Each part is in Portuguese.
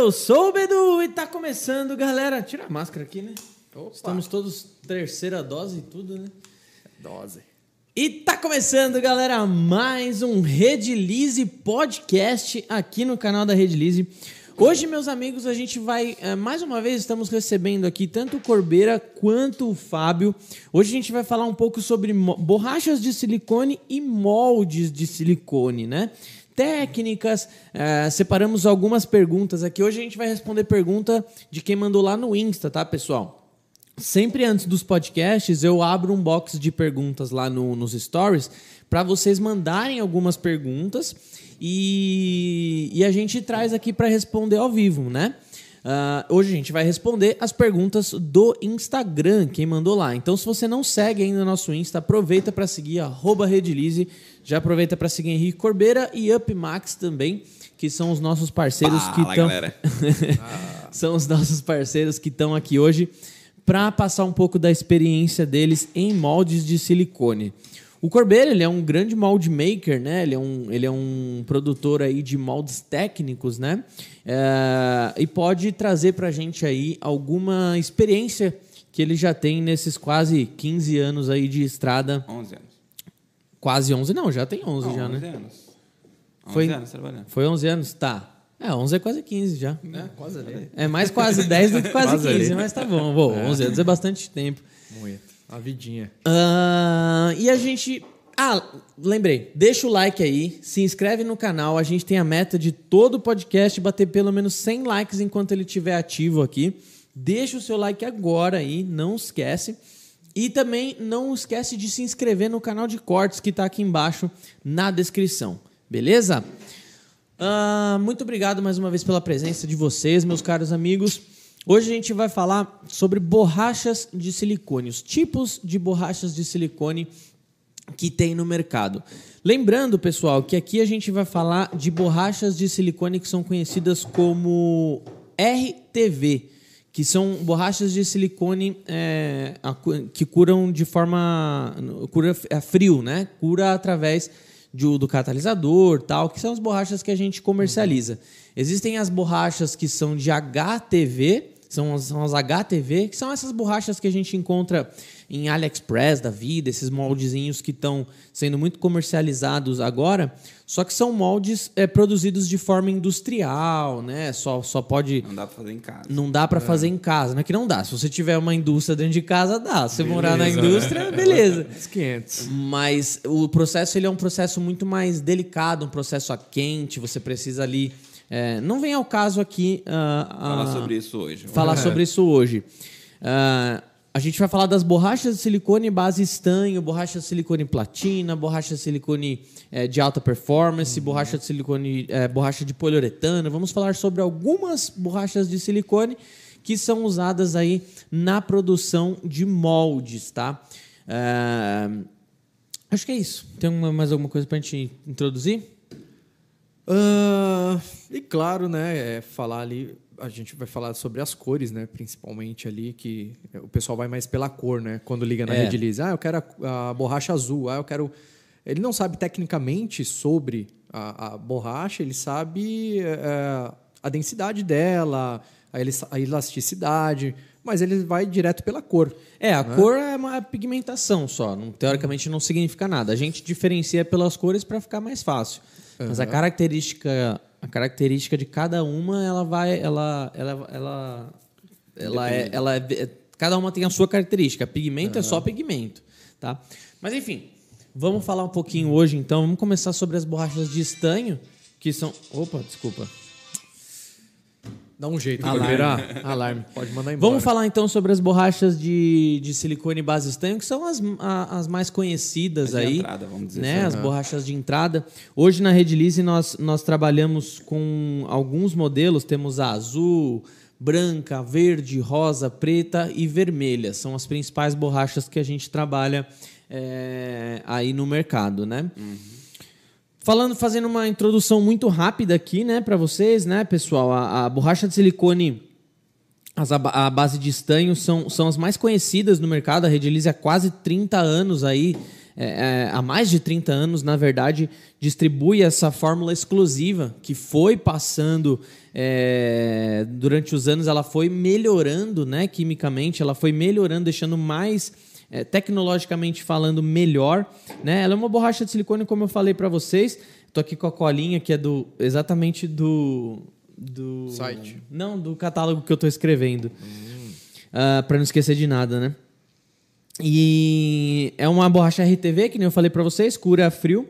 Eu sou o Bedu e tá começando, galera. Tira a máscara aqui, né? Opa. Estamos todos terceira dose e tudo, né? Dose. E tá começando, galera, mais um Redilize Podcast aqui no canal da Redilize. Hoje, meus amigos, a gente vai, eh, mais uma vez, estamos recebendo aqui tanto o Corbeira quanto o Fábio. Hoje a gente vai falar um pouco sobre borrachas de silicone e moldes de silicone, né? Técnicas, eh, separamos algumas perguntas aqui. Hoje a gente vai responder pergunta de quem mandou lá no Insta, tá, pessoal? Sempre antes dos podcasts, eu abro um box de perguntas lá no- nos stories para vocês mandarem algumas perguntas e, e a gente traz aqui para responder ao vivo, né? Ah, hoje a gente vai responder as perguntas do Instagram, quem mandou lá. Então, se você não segue ainda o nosso Insta, aproveita para seguir arroba Redilize. Já aproveita para seguir Henrique Corbeira e UpMax também, que são os nossos parceiros que Fala, estão galera. são os nossos parceiros que estão aqui hoje para passar um pouco da experiência deles em moldes de silicone. O Corbeira, ele é um grande mold maker, né? Ele é um, ele é um produtor aí de moldes técnicos, né? É, e pode trazer para a gente aí alguma experiência que ele já tem nesses quase 15 anos aí de estrada. 11 anos. Quase 11, não, já tem 11 Não, já, 11 né? anos. 11 Foi- anos trabalhando. Foi 11 anos? Tá. É, 11 é quase 15 já. É, quase ali. É mais quase 10 do que quase, Quase 15, ali. mas tá bom. Bom, 11 anos é bastante tempo. Muito. A vidinha. Ah, e a gente. Ah, lembrei. Deixa o like aí, se inscreve no canal. A gente tem a meta de todo o podcast bater pelo menos 100 likes enquanto ele estiver ativo aqui. Deixa o seu like agora aí, não esquece. E também não esquece de se inscrever no canal de cortes que está aqui embaixo na descrição. Beleza? Ah, muito obrigado mais uma vez pela presença de vocês, meus caros amigos. Hoje a gente vai falar sobre borrachas de silicone, os tipos de borrachas de silicone que tem no mercado. Lembrando, pessoal, que aqui a gente vai falar de borrachas de silicone que são conhecidas como RTV, que são borrachas de silicone é, a que curam de forma cura a frio, né? Cura através de- do catalisador, tal, que são as borrachas que a gente comercializa. Existem as borrachas que são de HTV, são as, são as HTV, que são essas borrachas que a gente encontra em AliExpress da vida, esses moldezinhos que estão sendo muito comercializados agora, só que são moldes é, produzidos de forma industrial, né? Só, só pode. Não dá pra fazer em casa. Não dá para fazer em casa, não é que não dá. Se você tiver uma indústria dentro de casa, dá. Se você morar na né? indústria, beleza. Os 500. Mas o processo ele é um processo muito mais delicado, um processo a quente. Você precisa ali. É, não vem ao caso aqui ah, Falar ah, sobre isso hoje. falar sobre isso hoje. Ah, a gente vai falar das borrachas de silicone base estanho, borracha de silicone platina, borracha de silicone eh, de alta performance, borracha de silicone, eh, borracha de poliuretano. Vamos falar sobre algumas borrachas de silicone que são usadas aí na produção de moldes, tá? Acho que é isso. Tem uma- mais alguma coisa para a gente introduzir? Ah, e claro, né, é, falar ali, a gente vai falar sobre as cores, né, principalmente ali, que o pessoal vai mais pela cor, né, quando liga na É. rede. Ah, eu quero a, a borracha azul, ah, eu quero... Ele não sabe tecnicamente sobre a, a borracha, ele sabe é, a densidade dela, a elasticidade, mas ele vai direto pela cor. É, a cor é uma pigmentação só. Não- teoricamente não significa nada. A gente diferencia pelas cores para ficar mais fácil. Mas a característica, a característica de cada uma, ela vai, ela, ela, ela, ela é, ela é, cada uma tem a sua característica. Pigmento é só pigmento, tá? Mas enfim, vamos falar um pouquinho hoje então. Vamos começar sobre as borrachas de estanho, que são, opa, desculpa. Dá um jeito, Alarme. Alarme. Pode mandar embora. Vamos falar então sobre as borrachas de, de silicone base estanho, que são as, a- as mais conhecidas As de aí. entrada, vamos dizer né? assim. As borrachas de entrada. Hoje na Redilize nós, nós trabalhamos com alguns modelos, temos a azul, branca, verde, rosa, preta e vermelha. São as principais borrachas que a gente trabalha é, aí no mercado, né? Falando, fazendo uma introdução muito rápida aqui, né, para vocês, né, pessoal? A, a borracha de silicone, as, a, base de estanho são, são as mais conhecidas no mercado. A Redilize há quase 30 anos aí é, é, há mais de 30 anos, na verdade, distribui essa fórmula exclusiva que foi passando é, durante os anos, ela foi melhorando né, quimicamente, ela foi melhorando, deixando mais é, tecnologicamente falando melhor. Né? Ela é uma borracha de silicone, como eu falei para vocês. Estou aqui com a colinha que é do exatamente do do Site. Não, do catálogo que eu estou escrevendo. Hum. Uh, para não esquecer de nada, né? E é uma borracha RTV, que nem eu falei para vocês, cura frio.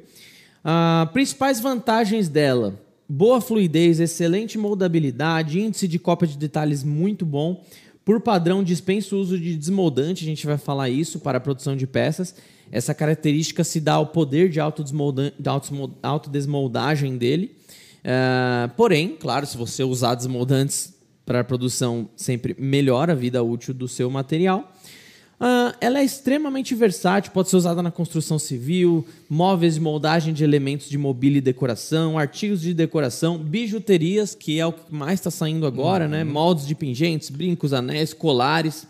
Uh, principais vantagens dela: boa fluidez, excelente moldabilidade, índice de cópia de detalhes muito bom. Por padrão, dispensa o uso de desmoldante, a gente vai falar isso para a produção de peças. Essa característica se dá ao poder de autodesmoldagem dele. Uh, porém, claro, se você usar desmoldantes para a produção, sempre melhora a vida útil do seu material. Uh, ela é extremamente versátil, pode ser usada na construção civil, móveis de moldagem de elementos de mobília e decoração, artigos de decoração, bijuterias, que é o que mais está saindo agora, né? uhum. né? moldes de pingentes, brincos, anéis, colares,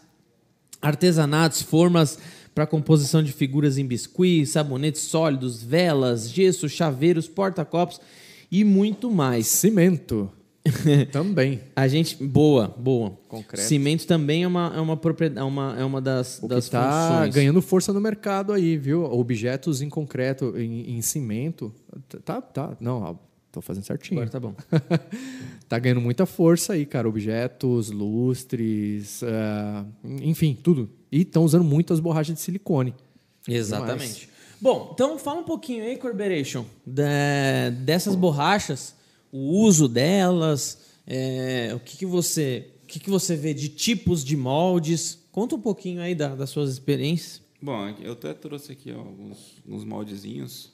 artesanatos, formas para composição de figuras em biscuit, sabonetes sólidos, velas, gesso, chaveiros, porta-copos e muito mais. Cimento. também. A gente. Boa, boa. Concreto. Cimento também é uma, é uma propriedade, é uma, é uma das, o das que tá funções. ganhando força no mercado aí, viu? Objetos em concreto, em, em cimento. Tá, tá. Não, tô fazendo certinho. Agora tá bom. tá ganhando muita força aí, cara. Objetos, lustres, uh, enfim, tudo. E estão usando muito as borrachas de silicone. Exatamente. Bom, então fala um pouquinho aí, Corporation, de, dessas borrachas, o uso delas, é, o que, que você o que, que você vê de tipos de moldes. Conta um pouquinho aí da, das suas experiências. Bom, eu até trouxe aqui alguns, alguns moldezinhos.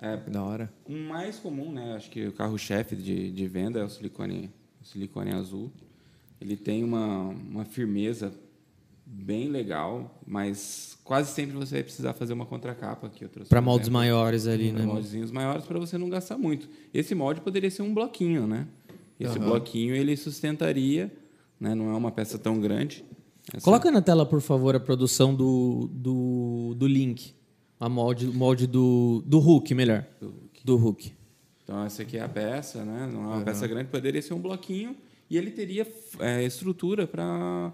É, da hora. O mais comum, né? Acho que o carro-chefe de, de venda é o silicone, o silicone azul. Ele tem uma, uma firmeza bem legal, mas quase sempre você vai precisar fazer uma contracapa que eu trouxe. Para moldes maiores ali, né? Moldezinhos maiores para você não gastar muito. Esse molde poderia ser um bloquinho, né? Esse uhum. bloquinho ele sustentaria, né? Não é uma peça tão grande. Essa... Coloca na tela, por favor, a produção do, do, do link. A molde, molde do, do Hulk, melhor. Do Hulk. Do Hulk. Então, essa aqui é a peça, né? Não é uma uhum. peça grande, poderia ser um bloquinho e ele teria é, estrutura para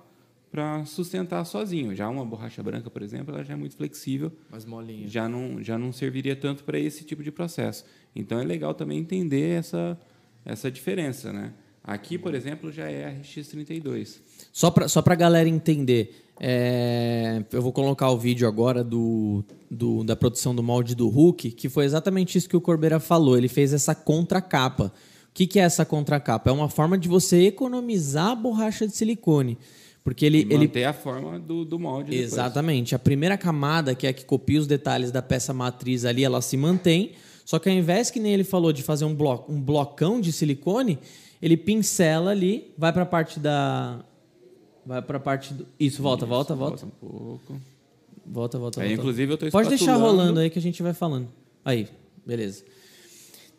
para sustentar sozinho. Já uma borracha branca, por exemplo, ela já é muito flexível. Mais molinha. Já não, já não serviria tanto para esse tipo de processo. Então é legal também entender essa, essa diferença. Né? Aqui, por exemplo, já é RX32. Só para só a galera entender, é, eu vou colocar o vídeo agora do, do, da produção do molde do Hulk, que foi exatamente isso que o Corbeira falou. Ele fez essa contracapa. O que, que é essa contracapa? É uma forma de você economizar a borracha de silicone. Porque ele. E manter ele... a forma do, do molde. Exatamente. Depois. A primeira camada, que é a que copia os detalhes da peça matriz ali, ela se mantém. Só que ao invés que nem ele falou de fazer um, blo um blocão de silicone, ele pincela ali, vai para a parte da. Vai para a parte do. Isso, volta, Isso, volta, volta. Volta um pouco. Volta, volta, volta. Inclusive, eu tô Pode deixar rolando aí que a gente vai falando. Aí, beleza.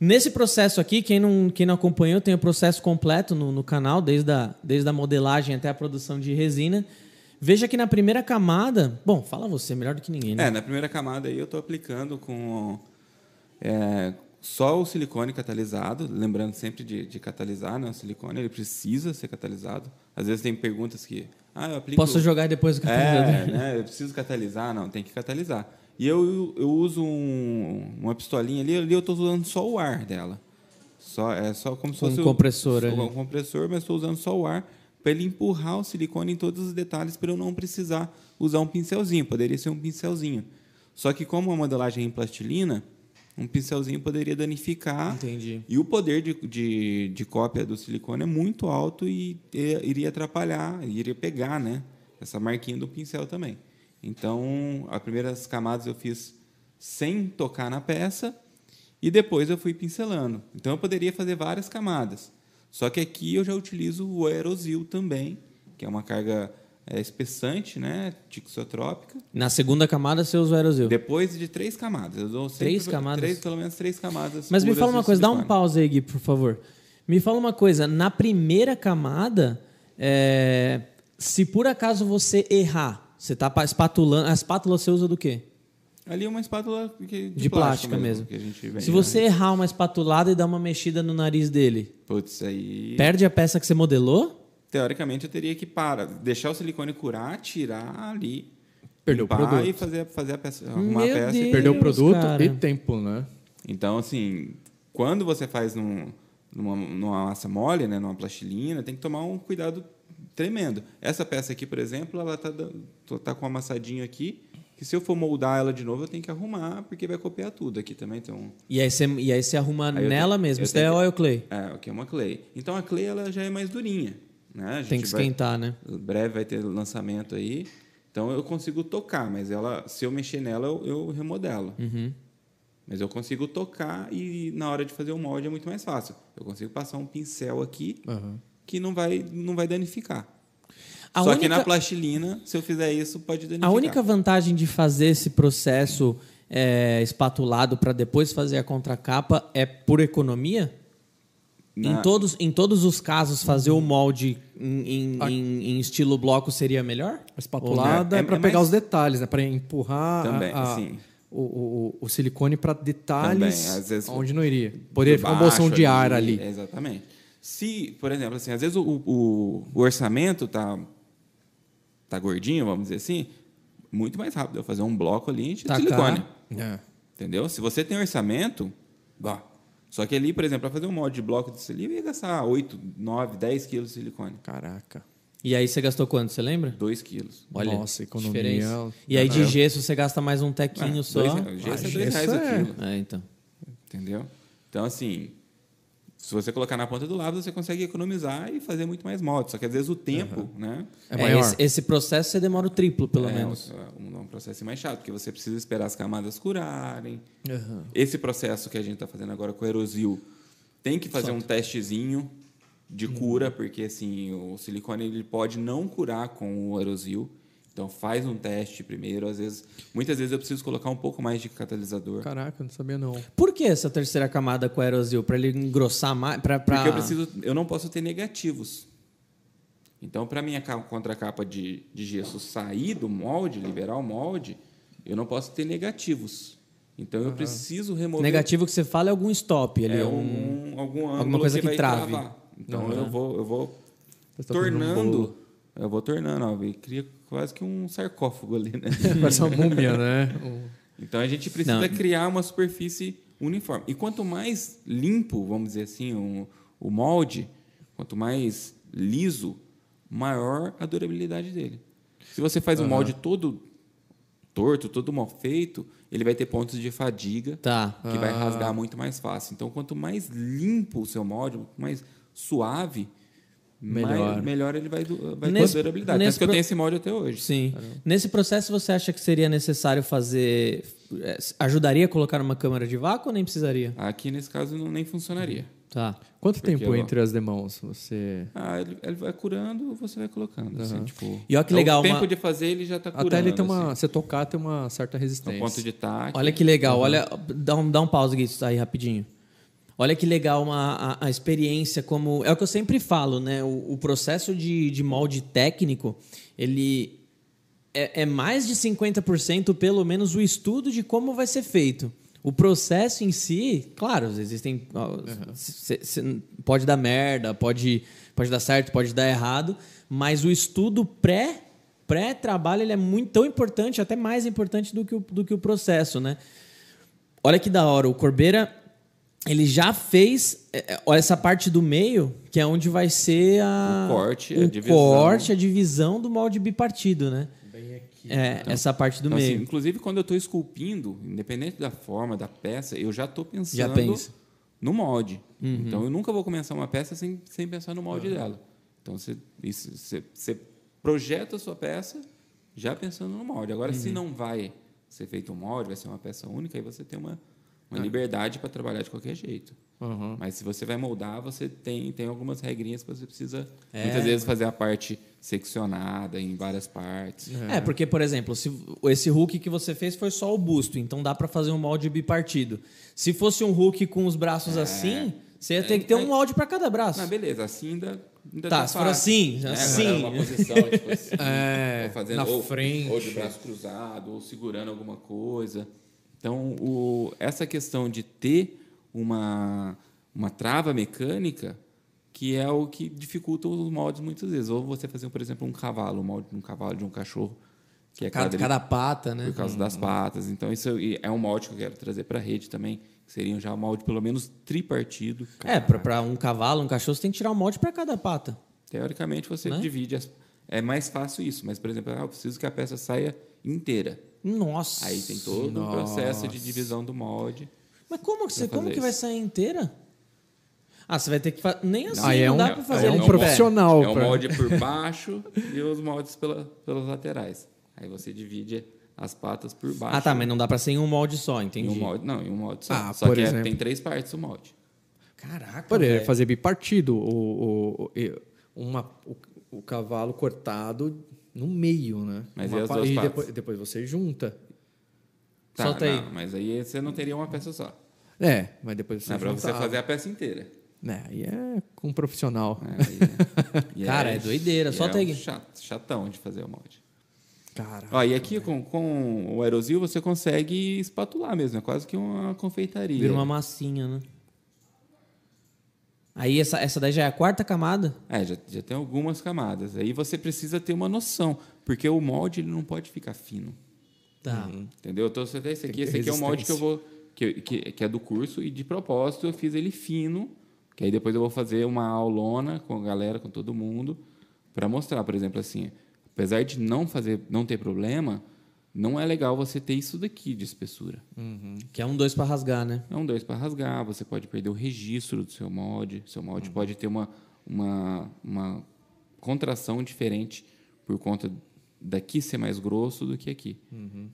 Nesse processo aqui, quem não, quem não acompanhou, tem o processo completo no, no canal, desde a, desde a modelagem até a produção de resina. Veja que na primeira camada. Bom, fala você, melhor do que ninguém, né? É, na primeira camada aí eu estou aplicando com é, só o silicone catalisado, lembrando sempre de, de, catalisar, né? O silicone ele precisa ser catalisado. Às vezes tem perguntas que. Ah, eu aplico. Posso jogar depois do catalisador? É, né? Eu preciso catalisar? Não, tem que catalisar. E eu, eu uso um, uma pistolinha ali, ali eu estou usando só o ar dela. Só, é só como se fosse um compressor. Um, um compressor, mas estou usando só o ar para ele empurrar o silicone em todos os detalhes para eu não precisar usar um pincelzinho. Poderia ser um pincelzinho. Só que como a modelagem é em plastilina, um pincelzinho poderia danificar. Entendi. E o poder de, de, de cópia do silicone é muito alto e, e iria atrapalhar, iria pegar né, essa marquinha do pincel também. Então, as primeiras camadas eu fiz sem tocar na peça e depois eu fui pincelando. Então, eu poderia fazer várias camadas. Só que aqui eu já utilizo o aerosil também, que é uma carga é, espessante, né, tixotrópica. Na segunda camada você usa o aerosil? Depois de três camadas. Eu dou três camadas? Três, pelo menos três camadas. Mas me fala uma coisa, dá um pause aí, Gui, por favor. Me fala uma coisa, na primeira camada, é, se por acaso você errar, você está espatulando. A espátula você usa do quê? Ali é uma espátula que- de, De plástica mesmo. que a gente vende, Se você né? errar uma espatulada e dar uma mexida no nariz dele, Putz, aí. perde a peça que você modelou? Teoricamente eu teria que parar, deixar o silicone curar, tirar ali. Perdeu o produto. e fazer, fazer a peça, arrumar Meu a peça. Deus. e- Perdeu o produto cara. e tempo, né? Então, assim, quando você faz num- numa, numa massa mole, né, numa plastilina, tem que tomar um cuidado tremendo. Essa peça aqui, por exemplo, ela tá, dan- tá com um amassadinho aqui, que se eu for moldar ela de novo, eu tenho que arrumar, porque vai copiar tudo. Aqui também tem um... E aí você, e aí você arruma Aí nela tenho- mesmo. Isso é que- oil clay. É, aqui é uma clay. Então, a clay ela já é mais durinha. Né? Tem que vai- esquentar, né? breve vai ter lançamento aí. Então eu consigo tocar, mas ela, se eu mexer nela, eu, eu remodelo. Uhum. Mas eu consigo tocar e na hora de fazer o molde é muito mais fácil. Eu consigo passar um pincel aqui Aham. Que não vai, não vai danificar. A Só que única- na plastilina, se eu fizer isso, pode danificar. A única vantagem de fazer esse processo é, espatulado para depois fazer a contracapa é por economia? Em, Na- todos, em todos os casos, fazer o molde em, em- em- em estilo bloco seria melhor? A espatulada É, é, é- para é pegar mais- os detalhes, né? Para empurrar a- Também, a- sim. o, o, o silicone para detalhes Também, às vezes- onde não iria. Poderia ficar uma bolsão de ar ali. Exatamente. Se, por exemplo, assim, às vezes o, o, o orçamento tá, tá gordinho, vamos dizer assim, muito mais rápido eu fazer um bloco ali de Tacar. silicone. É. Entendeu? Se você tem orçamento, bah. Só que ali, por exemplo, para fazer um molde de bloco de silicone, eu ia gastar 8, 9, 10 quilos de silicone. Caraca. E aí você gastou quanto, você lembra? 2 quilos. Olha, Nossa, economia. diferença. E aí de gesso você gasta mais um tequinho Ah, só. dois- Ah, gesso é 2 gesso reais é- o quilo. É, então. Entendeu? Então, assim, se você colocar na ponta do lápis, você consegue economizar e fazer muito mais molde. Só que às vezes o tempo, né? É É, maior. esse, esse processo você demora o triplo, pelo é menos. Um, um processo mais chato, porque você precisa esperar as camadas curarem. Aham. Esse processo que a gente está fazendo agora com o aerosil tem que fazer um testezinho de cura, porque assim o silicone ele pode não curar com o aerosil. Então faz um teste primeiro. Às vezes, muitas vezes eu preciso colocar um pouco mais de catalisador. Caraca, não sabia não. Por que essa terceira camada com aerosil? Para ele engrossar mais? Pra, pra... Porque eu preciso, eu não posso ter negativos. Então, para minha ca- contracapa de, de gesso sair do molde, liberar o molde, eu não posso ter negativos. Então, eu preciso remover Negativo que você fala é algum stop ali. é um- algum, alguma coisa que vai trave. travar. Então, eu vou, eu vou um tornando, bolo. eu vou tornando, ó, e cria quase que um sarcófago ali, né? Parece uma múmia, né? Um- Então a gente precisa Não. criar uma superfície uniforme. E quanto mais limpo, vamos dizer assim, o, o molde, quanto mais liso, maior a durabilidade dele. Se você faz um molde todo torto, todo mal feito, ele vai ter pontos de fadiga Tá. que vai rasgar muito mais fácil. Então, quanto mais limpo o seu molde, quanto mais suave, Melhor. mais- melhor ele vai, vai Nesse- ter durabilidade. nesse Tanto que eu tenho esse molde até hoje. Sim. Nesse processo, você acha que seria necessário fazer. é, Ajudaria a colocar uma câmara de vácuo ou nem precisaria? Aqui, nesse caso, não, nem funcionaria. Tá. Quanto Porque tempo eu- entre as demãos? Você. Ah, ele, ele vai curando, você vai colocando. assim, tipo, E olha que é legal, O tempo uma- de fazer, ele já está curando. Até ele tem uma. assim. Você tocar, tem uma certa resistência. ponto de taque. Olha que legal. Olha, dá um, dá um pause aqui aí rapidinho. Olha que legal uma, a, a experiência como... É o que eu sempre falo, né? O, o processo de, de molde técnico, ele é, é mais de 50% pelo menos o estudo de como vai ser feito. O processo em si, claro, existem... ó, cê- cê- pode dar merda, pode, pode dar certo, pode dar errado, mas o estudo pré pré-trabalho ele é muito tão importante, até mais importante do que o, do que o processo, né? Olha que da hora, o Corbeira ele já fez é, é, essa parte do meio, que é onde vai ser a O corte, a o divisão. corte, a divisão do molde bipartido, né? Bem aqui. É, essa parte do Então, assim, meio. inclusive, quando eu estou esculpindo, independente da forma, da peça, eu já estou pensando Já pensa. no molde. Uhum. Então, eu nunca vou começar uma peça sem, sem pensar no molde dela. Então, você, isso- você, você projeta a sua peça já pensando no molde. Agora, Uhum. se não vai ser feito um molde, vai ser uma peça única, aí você tem uma, Uma liberdade para trabalhar de qualquer jeito. Aham. Mas se você vai moldar, você tem, tem algumas regrinhas que você precisa, É. muitas vezes, fazer a parte seccionada em várias partes. É, porque, por exemplo, se esse hook que você fez foi só o busto, então dá para fazer um molde bipartido. Se fosse um hook com os braços assim, você ia ter que ter um molde para cada braço. Ah, beleza, assim ainda ainda Tá, se for assim, Né? assim. Agora é uma posição, tipo assim, É, ou fazendo, na ou, frente. ou de braço cruzado, ou segurando alguma coisa. Então, o, essa questão de ter uma, uma trava mecânica, que é o que dificulta os moldes muitas vezes. Ou você fazer, por exemplo, um cavalo, um molde de um cavalo de um cachorro, que é Cada, cada pata, né? por causa das patas. Então, isso é um molde que eu quero trazer para a rede também, que seria já um molde pelo menos tripartido. É, pra um cavalo, um cachorro, você tem que tirar um molde pra cada pata. Teoricamente, você Né? divide. As... É mais fácil isso, mas, por exemplo, ah, eu preciso que a peça saia inteira. Nossa. Aí tem todo um processo de divisão do molde. Mas como que você, como que vai sair inteira? Ah, você vai ter que fazer. Nem assim, é não um- dá pra fazer é ele um profissional. É o pra- molde por baixo e os moldes pela, pelas laterais. Aí você divide as patas por baixo. Ah, tá, mas não dá pra ser em um molde só, Em entendi. um molde, não, em um molde só. Ah, só por que é- tem três partes o molde. Caraca. Pode velho. fazer bipartido, o, o, o, uma, o, o cavalo cortado no meio, né? Mas Uma e as pa- duas partes? depois, depois você junta. Tá, Solta aí. não, mas aí você não teria uma peça só. É, mas depois você Não é pra você fazer a peça inteira. É, aí é com um profissional. né? Aí- e Cara, é doideira. e Solta é aí. um chat- chatão de fazer o molde. Cara, Ó, e aqui com, com o aerosil você consegue espatular mesmo, é quase que uma confeitaria. Vira uma massinha, né? Aí essa, essa daí já é a quarta camada? É, já, já tem algumas camadas. Aí você precisa ter uma noção, porque o molde ele não pode ficar fino. Tá. Entendeu? Então, você tem esse aqui, esse aqui é o molde que eu vou. Que, que, que é do curso, e de propósito eu fiz ele fino, que aí depois eu vou fazer uma aulona com a galera, com todo mundo, para mostrar, por exemplo, assim, apesar de não fazer, não ter problema, não é legal você ter isso daqui de espessura. Que é um dois pra rasgar, né? É um dois para rasgar, você pode perder o registro do seu molde, seu molde pode ter uma, uma, uma contração diferente por conta daqui ser mais grosso do que aqui.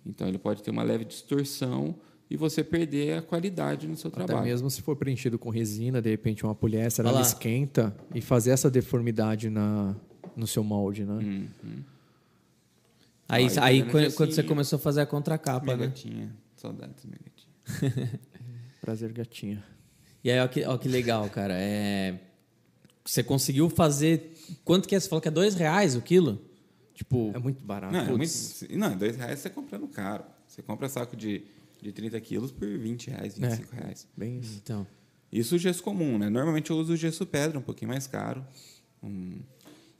Então ele pode ter uma leve distorção e você perder a qualidade no seu até trabalho. mesmo se for preenchido com resina, de repente uma poliéster, ela esquenta e fazer essa deformidade na, no seu molde, né? Uhum. Aí, aí fazendo quando, quando você começou a fazer a contracapa, Minha né? gatinha, saudades, minha gatinha. Prazer, gatinha. E aí, ó que, ó que legal, cara. É... Você conseguiu fazer. Quanto que é? Você falou que é dois reais o quilo? Tipo. É muito barato. Não, é muito, não, dois reais você comprando caro. Você compra saco de, de 30 quilos por 20 reais, 25 reais. Bem isso. Então. Isso o gesso comum, né? Normalmente eu uso o gesso pedra, um pouquinho mais caro. Um,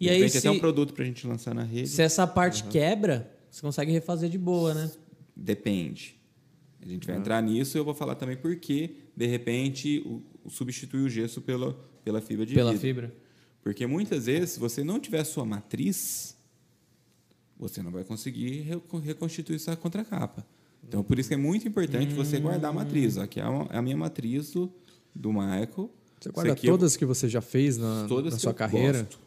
E de aí, se- até um produto para a gente lançar na rede. Se essa parte quebra, você consegue refazer de boa, né? Depende. A gente vai entrar nisso e eu vou falar também por que, de repente, o, o substituir o gesso pela, pela fibra de Pela vidro. fibra. Porque muitas vezes, se você não tiver a sua matriz, você não vai conseguir reco- reconstituir essa contracapa. Então, por isso que é muito importante você guardar a matriz. Aqui é a, é a minha matriz do, do Michael. Você guarda aqui eu- todas que você já fez na, todas na que sua eu carreira? gosto.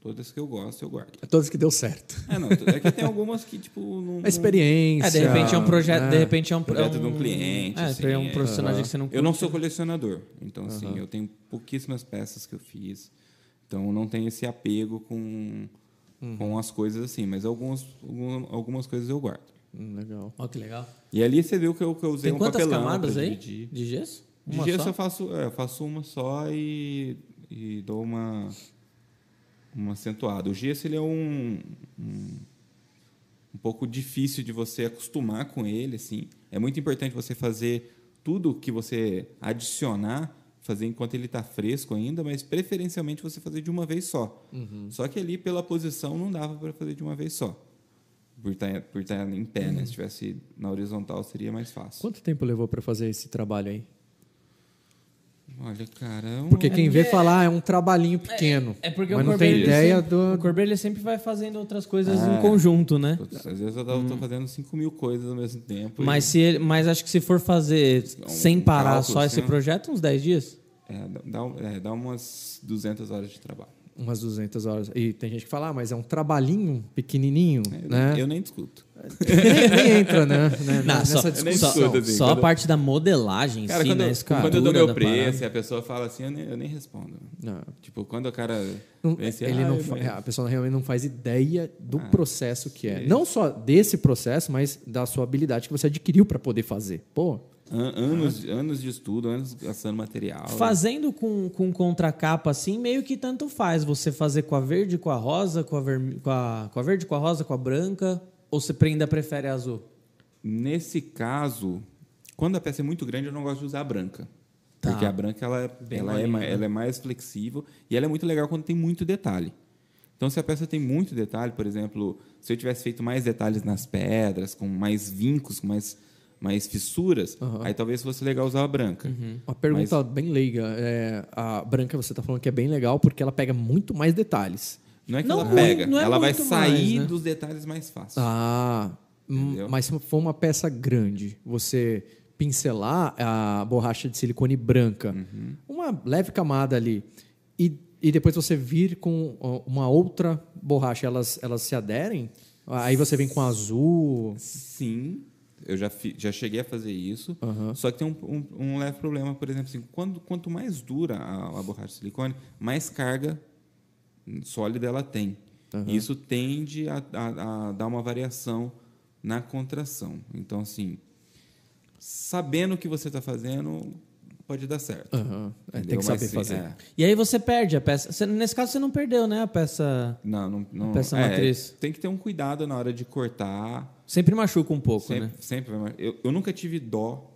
Todas que eu gosto, eu guardo. É Todas que deu certo. É, não, é que tem algumas que, tipo, não... A experiência. É, de repente é um projeto, né? de repente é um, Projeto é de um cliente, É, assim, é um é. profissional que você não Eu não curte. sou colecionador, então assim, eu tenho pouquíssimas peças que eu fiz, então não tenho esse apego com, Uhum. com as coisas assim, mas algumas, algum- algumas coisas eu guardo. Hum, legal. Ó, que legal. E ali você viu que eu, que eu usei Tem um quantas papelão camadas pra aí? dividir. De gesso? De Uma gesso só? eu faço, é, eu faço uma só e, e dou uma, uma acentuada. O gesso ele é um, um, um pouco difícil de você acostumar com ele. Assim. É muito importante você fazer tudo que você adicionar, fazer enquanto ele está fresco ainda, mas preferencialmente você fazer de uma vez só. Só que ali, pela posição, não dava para fazer de uma vez só. Por estar, por estar em pé, né? Se estivesse na horizontal, seria mais fácil. Quanto tempo levou para fazer esse trabalho aí? Olha, cara. é um- Porque quem vê falar é um trabalhinho pequeno. É porque mas o não tem ideia sempre, do. o Corbeiro ele sempre vai fazendo outras coisas É. em conjunto, né? Às vezes eu tô, tô fazendo 5 mil coisas ao mesmo tempo. Mas, e- se ele- mas acho que se for fazer sem parar cálculo, só esse projeto, uns 10 dias. é, dá, é, dá umas 200 horas de trabalho. Umas 200 horas. E tem gente que fala, ah, mas é um trabalhinho pequenininho, Eu, né? eu nem discuto. Nem, nem entra, né? né, Não, nessa só, discussão. só, assim, só a parte da modelagem em Cara, si, quando, né? eu, quando eu dou meu preço parada. e a pessoa fala assim, eu nem, eu nem respondo. Não. Tipo, quando o cara. Não, assim, ele "Ah, não fa- a pessoa realmente não faz ideia do Ah, processo que é. Não só desse processo, mas da sua habilidade que você adquiriu para poder fazer. Pô, An- anos, anos de estudo, anos gastando material. Fazendo com, com contracapa assim, meio que tanto faz. Você fazer com a verde, com a rosa, com a, verme... com a, com a verde, com a rosa, com a branca. Ou você ainda prefere a azul? Nesse caso, quando a peça é muito grande, eu não gosto de usar a branca. Tá. Porque a branca ela, é- Bem ela, é, né? ela é mais flexível e ela é muito legal quando tem muito detalhe. Então, se a peça tem muito detalhe, por exemplo, se eu tivesse feito mais detalhes nas pedras, com mais vincos, com mais, mais fissuras, aí talvez fosse legal usar a branca. Uhum. Uma pergunta bem leiga. É, a branca você está falando que é bem legal porque ela pega muito mais detalhes. Não é que Não ela muito- pega, não é ela vai sair mais, né? dos detalhes mais fácil. Ah, hum, Entendeu? mas se for uma peça grande, você pincelar a borracha de silicone branca, Uhum. uma leve camada ali, e, e depois você vir com uma outra borracha, elas, elas se aderem? Aí você vem com azul. Sim, eu já, fi- já cheguei a fazer isso. Aham. Só que tem um, um- um leve problema, por exemplo, assim, quando, quanto mais dura a, a borracha de silicone, mais carga sólida ela tem. E Isso tende a, a- a dar uma variação na contração. Então, assim, sabendo o que você está fazendo, pode dar certo. Aham. É, tem que Mas, saber sim, fazer. é. E aí você perde a peça. Você- nesse caso, você não perdeu, né? A peça. Não, não, não, Peça é, matriz. Tem que ter um cuidado na hora de cortar. Sempre machuca um pouco, Sempre, né? sempre eu, eu nunca tive dó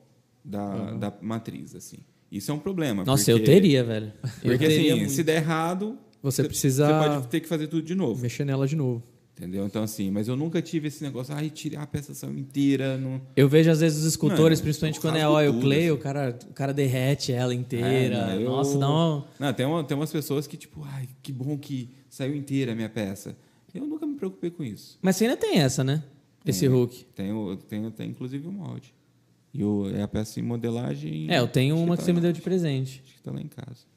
da, da matriz, assim. Isso é um problema. Nossa, porque, eu teria, velho. Eu Porque, teria assim, muito. se der errado, Você precisa- Você pode ter que fazer tudo de novo. Mexer nela de novo. Entendeu? Então, assim, mas eu nunca tive esse negócio, ai, tirar a peça inteira. Não... Eu vejo às vezes os escultores, Não, principalmente eu quando é tudo, clay, assim. o cara, o cara derrete ela inteira. É, não, eu- Nossa, dá um... Não, tem, uma, tem umas pessoas que, tipo, ai, que bom que saiu inteira a minha peça. Eu nunca me preocupei com isso. Mas você ainda tem essa, né? Esse hook. Tenho, tenho, tenho inclusive o molde. E o, é a peça em modelagem. É, eu tenho uma tá que você me deu de presente. Acho que tá lá em casa.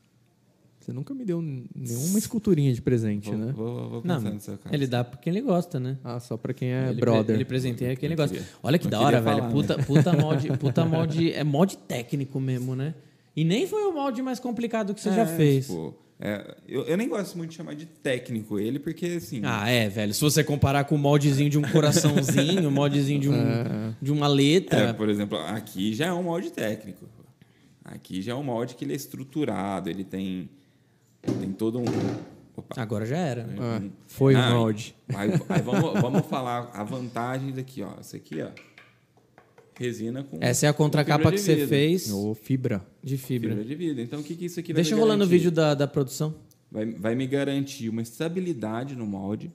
Você nunca me deu nenhuma esculturinha de presente, Vou, né? vou, vou Não, pensar no seu caso. ele dá pra quem ele gosta, né? Ah, só pra quem é ele, brother. Ele presenteia quem ele gosta. Olha que não da hora, queria velho. falar, puta, puta molde, puta molde. É molde técnico mesmo, né? E nem foi o molde mais complicado que você já É, fez. tipo, é, eu, eu nem gosto muito de chamar de técnico ele, porque assim. Ah, é, velho. Se você comparar com o moldezinho de um coraçãozinho, o moldezinho de, um, de uma é, letra. por exemplo, aqui já é um molde técnico. Aqui já é um molde que ele é estruturado, ele tem, tem todo um. Opa. Agora já era. né? Ah, foi o Ah, molde. Aí, aí vamos, vamos falar a vantagem daqui, ó. Isso aqui, ó. Resina com. Essa é a contracapa que você fez Ô, fibra. de fibra. Fibra de vidro. Então, o que, que isso aqui vai Deixa me rolando o vídeo da, da produção. Vai, vai me garantir uma estabilidade no molde.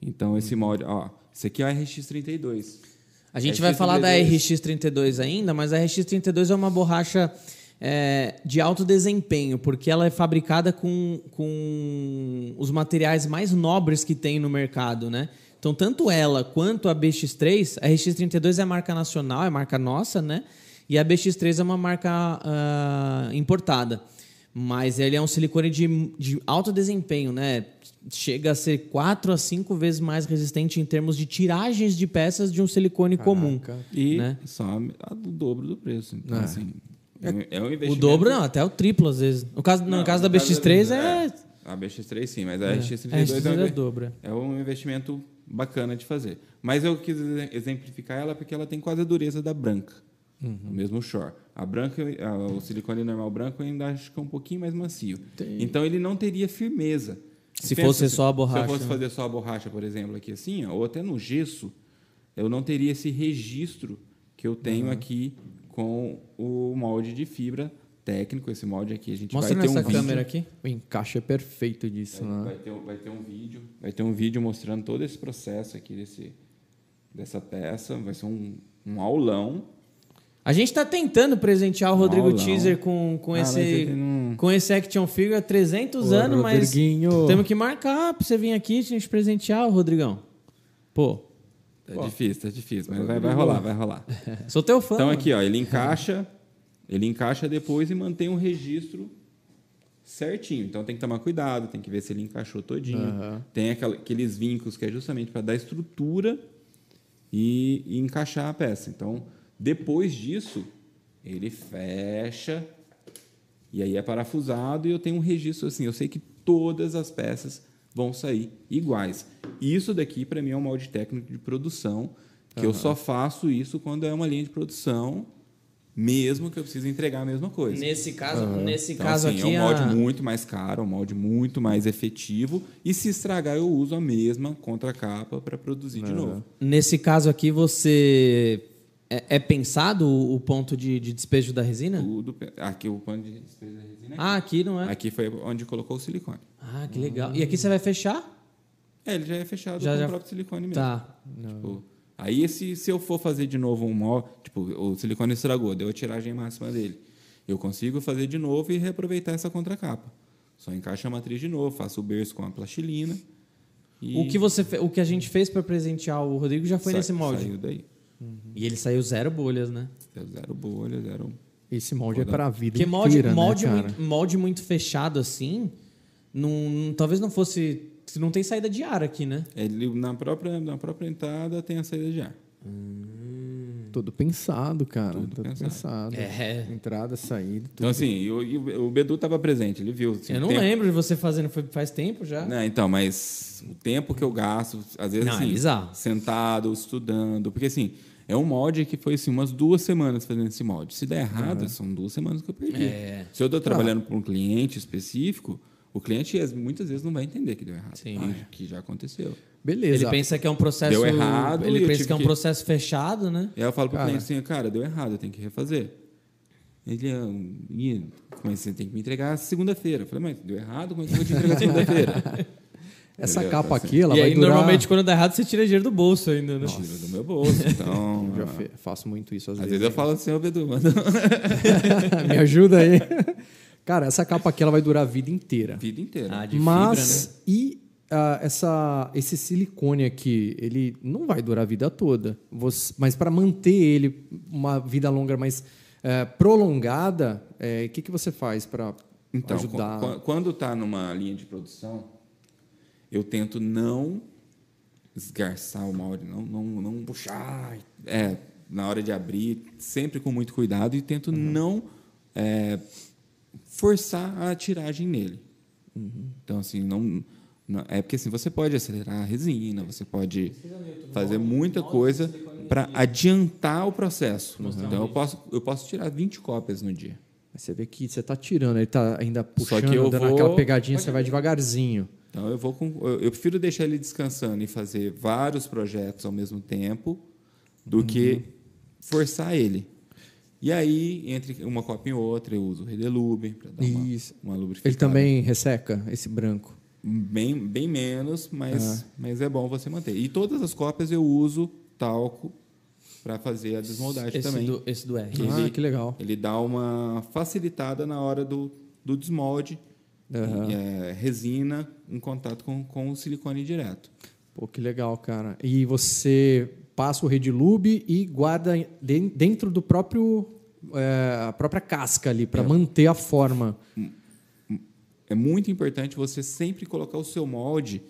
Então, esse molde, ó. Isso aqui é o RX32. A gente RX32. vai falar da RX32 ainda, mas a RX32 é uma borracha é, de alto desempenho, porque ela é fabricada com, com os materiais mais nobres que tem no mercado, né? Então, tanto ela quanto a BX3, a RX32 é marca nacional, é marca nossa, né? E a BX3 é uma marca ah, importada. Mas ele é um silicone de, de alto desempenho, né? Chega a ser 4 a 5 vezes mais resistente em termos de tiragens de peças de um silicone comum. E né? só a- o dobro do preço. Então, assim. É, é um O investimento. dobro, não, até o triplo às vezes. No caso, no Não, caso da no caso BX3 é. A BX3 sim, mas a É, RX32 a RX32 é, um, é dobro. é um investimento bacana de fazer. Mas eu quis exe- exemplificar ela porque ela tem quase a dureza da branca. Uhum. O mesmo shore. A branca, a- o silicone normal branco eu ainda acho que é um pouquinho mais macio. Então ele não teria firmeza. Se Pensa fosse assim, só a borracha, Se eu fosse né? fazer só a borracha, por exemplo, aqui assim, ó, ou até no gesso, eu não teria esse registro que eu tenho Uhum. aqui com o molde de fibra técnico. Esse molde aqui a gente Mostra vai ter nessa um vídeo. câmera aqui. O encaixe é perfeito disso, Vai, né? vai ter, um- vai ter um vídeo, vai ter um vídeo mostrando todo esse processo aqui desse, dessa peça. Vai ser um, um aulão. A gente tá tentando presentear o Rodrigo Aulão. Teaser com, com, Ah, mas esse, não- com esse action figure há 300 Ô, anos, mas Rodriguinho. temos que marcar pra você vir aqui e a gente presentear o Rodrigão. Pô, Tá difícil, tá difícil, mas vai, vai rolar, vai rolar. sou teu fã. Então mano. aqui, ó, ele encaixa, ele encaixa depois e mantém um registro certinho. Então tem que tomar cuidado, tem que ver se ele encaixou todinho. Tem aquela- aqueles vincos que é justamente para dar estrutura e, e encaixar a peça. Então, depois disso, ele fecha e aí é parafusado e eu tenho um registro assim. Eu sei que todas as peças vão sair iguais. Isso daqui, para mim, é um molde técnico de produção, que eu só faço isso quando é uma linha de produção mesmo que eu precise entregar a mesma coisa. Nesse caso, nesse Então, caso assim, aqui. é um molde a- muito mais caro, é um molde muito mais efetivo. E se estragar, eu uso a mesma contracapa para produzir de novo. Nesse caso aqui, você. É, é pensado o, o ponto de, de despejo da resina? Tudo, aqui o pano de despejo da resina. Ah, aqui não é? Aqui foi onde colocou o silicone. Ah, que legal. E aqui você vai fechar? É, ele já é fechado Já- com já- o próprio silicone mesmo. Tá. Tipo, aí, se, se eu for fazer de novo um molde, tipo, o silicone estragou, deu a tiragem máxima dele. Eu consigo fazer de novo e reaproveitar essa contracapa. Só encaixa a matriz de novo, faço o berço com a plastilina. E O que, você o que a gente fez para presentear o Rodrigo já foi sa- nesse molde. Saiu daí. E ele saiu zero bolhas, né? Zero bolha, zero. Esse molde é para a vida Porque molde, inteira, molde, né, cara? muito, molde muito fechado assim, não, talvez não fosse. Não tem saída de ar aqui, né? Ele, na, própria, na própria entrada tem a saída de ar. Tudo pensado, cara. Tudo Tudo, pensado. pensado. É. Entrada, saída, tudo. Então, assim, e o, e o Bedu estava presente, ele viu. assim, Eu não tempo- lembro de você fazendo, foi faz tempo já. Não, então, mas o tempo que eu gasto, às vezes, Não, é assim, bizarro. sentado, estudando, porque assim, é um molde que foi assim, umas duas semanas fazendo esse molde. Se der errado, são duas semanas que eu perdi. É. Se eu estou trabalhando para um cliente específico, o cliente muitas vezes não vai entender que deu errado. Sim. Que, que já aconteceu. Beleza. Ele pensa que é um processo. Deu errado, Ele pensa que é um que- processo fechado, né? E aí eu falo para o cliente assim, cara, deu errado, eu tenho que refazer. Ele, ah, "Ih, mas você tem que me entregar segunda-feira. Eu falei, mas deu errado, como é que eu vou te entregar segunda-feira? Essa Entendeu? capa Assim, aqui, ela e vai aí, durar... normalmente, quando dá errado, você tira dinheiro do bolso ainda, né? Tira do meu bolso. Então, Já fe- faço muito isso às, às vezes. vezes eu falo assim, ô Bedu, manda Me ajuda aí. Cara, essa capa aqui ela vai durar a vida inteira. a vida inteira. Ah, de Mas fibra, né? e ah, essa, esse silicone aqui, ele não vai durar a vida toda. Você- mas para manter ele uma vida longa, mais eh, prolongada, eh, o que, que você faz para Então, ajudar? qu- qu- quando está numa linha de produção, eu tento não esgarçar o molde, não, não, não puxar. É, na hora de abrir, sempre com muito cuidado e tento não é, forçar a tiragem nele. Então, assim, não, não- É porque assim, você pode acelerar a resina, você pode fazer muita coisa para adiantar o processo. Então, eu posso, eu posso tirar 20 cópias no dia. Mas Você vê que você está tirando, ele está ainda puxando, dando vou- aquela pegadinha, você vai devagarzinho. Então eu vou com, eu prefiro deixar ele descansando e fazer vários projetos ao mesmo tempo do que forçar ele. E aí, entre uma cópia e outra, eu uso o Redelube para dar uma, Isso. uma lubrificada. Ele também resseca esse branco. Bem, bem menos, Ah. mas, mas é bom você manter. E todas as cópias eu uso talco para fazer a desmoldagem Esse também. do, esse do R. Ah, ele- que legal. Ele dá uma facilitada na hora do, do desmolde. E, é, resina em contato com, com o silicone direto. Pô, que legal, cara. E você passa o Redilube e guarda de- dentro do próprio é, a própria casca ali para manter a forma. É muito importante você sempre colocar o seu molde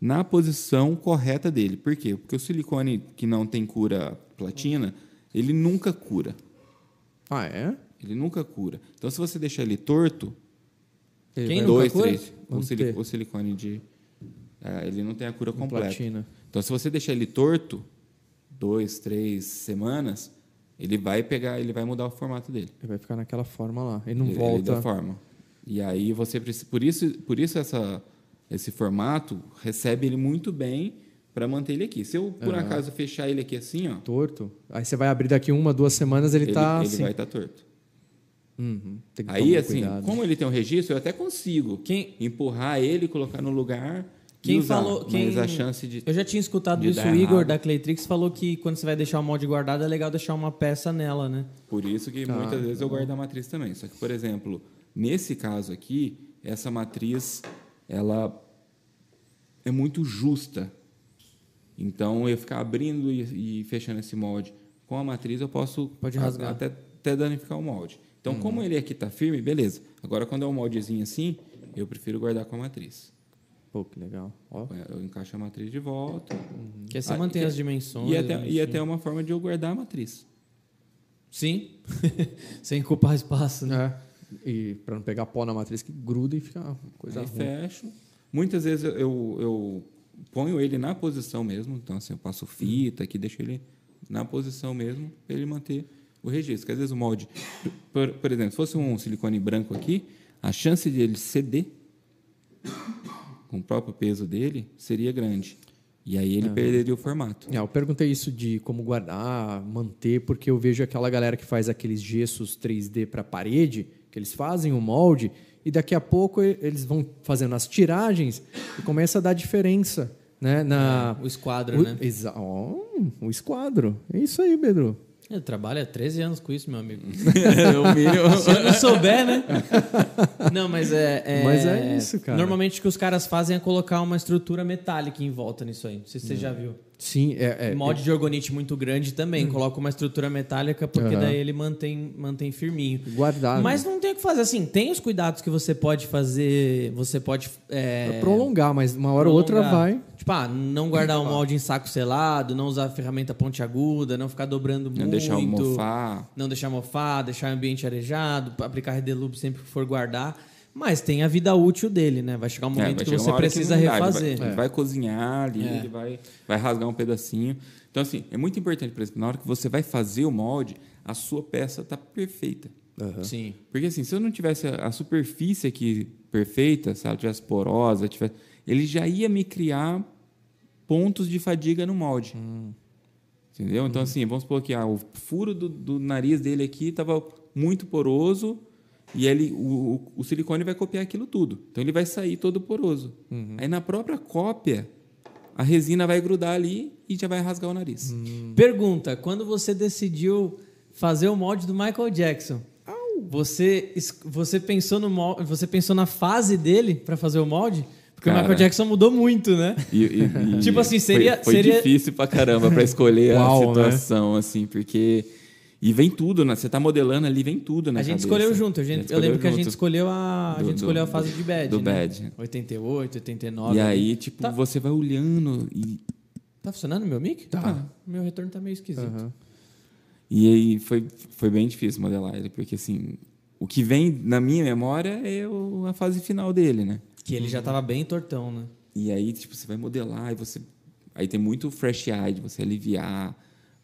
na posição correta dele. Por quê? Porque o silicone que não tem cura platina, ele nunca cura. Ah, é? Ele nunca cura. Então, se você deixar ele torto, Quem dois, três, o, sili- ter. o silicone de. é, ele não tem a cura completa. platina. Então, se você deixar ele torto, dois, três semanas, ele vai pegar, ele vai mudar o formato dele. Ele vai ficar naquela forma lá. Ele não ele, ele volta. deforma. E aí você precisa, por isso, por isso essa, esse formato recebe ele muito bem para manter ele aqui. Se eu por acaso fechar ele aqui assim, ó, torto. Aí você vai abrir daqui uma, duas semanas, ele, ele, tá ele assim. vai estar torto. Uhum, Aí assim, cuidado. como ele tem um registro, eu até consigo Quem- empurrar ele, colocar no lugar Quem usar. falou. Quem... Mas a chance de Eu já tinha escutado isso, o Igor errado. da Claytrix falou que quando você vai deixar o molde guardado é legal deixar uma peça nela, né? Por isso que muitas vezes eu guardo a matriz também. Só que, por exemplo, nesse caso aqui, essa matriz ela é muito justa. Então, eu ficar abrindo e, e fechando esse molde com a matriz, eu posso Pode rasgar. até, até danificar o molde. Então, como ele aqui está firme, beleza. Agora, quando é um moldezinho assim, eu prefiro guardar com a matriz. Pô, que legal. Ó. Eu encaixo a matriz de volta. Que aí você Ah, mantém e- as dimensões. E até, e bonitinho. até uma forma de eu guardar a matriz. Sim. Sem ocupar espaço, né? É. E para não pegar pó na matriz que gruda e fica uma coisa Aí ruim. fecho. Muitas vezes eu, eu, eu ponho ele na posição mesmo. Então, assim, eu passo fita aqui, deixo ele na posição mesmo, para ele manter o registro. Porque às vezes o molde, por, por exemplo, se fosse um silicone branco aqui, a chance de ele ceder com o próprio peso dele seria grande. E aí ele perderia o formato. É, eu perguntei isso de como guardar, manter, porque eu vejo aquela galera que faz aqueles gessos 3D para parede, que eles fazem o molde e daqui a pouco eles vão fazendo as tiragens e começa a dar diferença, né? Na O esquadro, o, né? exa- ó, o esquadro. É isso aí, Pedro. Eu trabalho há 13 anos com isso, meu amigo. mínimo. Se eu não souber, né? Não, mas é, é- Mas é isso, cara. Normalmente o que os caras fazem é colocar uma estrutura metálica em volta nisso aí. Não sei se você já viu. Sim, é, é, molde de orgonite muito grande também. Coloca uma estrutura metálica porque Aham. daí ele mantém, mantém firminho. guardado. Mas não tem o que fazer. Assim, tem os cuidados que você pode fazer. Você pode. É, Pra prolongar, mas uma hora ou outra vai. Tipo, ah, não guardar o molde em saco selado, não usar ferramenta pontiaguda, não ficar dobrando Não muito. deixar mofar. Não deixar mofar, deixar o ambiente arejado, aplicar redelube sempre que for guardar. Mas tem a vida útil dele, né? Vai chegar um É, momento vai que você precisa ele refazer. Vai, ele vai cozinhar ali, É. ele vai, vai rasgar um pedacinho. Então, assim, é muito importante, por exemplo, na hora que você vai fazer o molde, a sua peça está perfeita. Sim. Porque, assim, se eu não tivesse a, superfície aqui perfeita, se ela tivesse porosa, tivesse, ele já ia me criar pontos de fadiga no molde. Entendeu? Então, assim, vamos supor que ah, o furo do, do nariz dele aqui estava muito poroso e ele, o, o- o silicone vai copiar aquilo tudo. Então, ele vai sair todo poroso. Aí, na própria cópia, a resina vai grudar ali e já vai rasgar o nariz. Pergunta: quando você decidiu fazer o molde do Michael Jackson, você, você pensou no molde, você pensou na fase dele para fazer o molde? Porque o Cara. Michael Jackson mudou muito, né? E- e- e Tipo assim, seria- Foi, foi seria- difícil pra caramba pra escolher Uau, a né? situação, assim, porque. E vem tudo, né? Você tá modelando ali, vem tudo na A gente cabeça. escolheu junto. A gente, eu lembro que a gente escolheu a, a Do- gente do- escolheu a fase de bad. do né? bad. 88, 89. E aí, tipo, Tá. você vai olhando e, Tá funcionando meu mic? Tá. Meu retorno tá meio esquisito. Aham. e aí foi, foi bem difícil modelar ele, porque assim, o que vem na minha memória é o- a fase final dele, né? Que ele já tava bem tortão, né? E aí, tipo, você vai modelar e você. Aí tem muito fresh eye de você aliviar,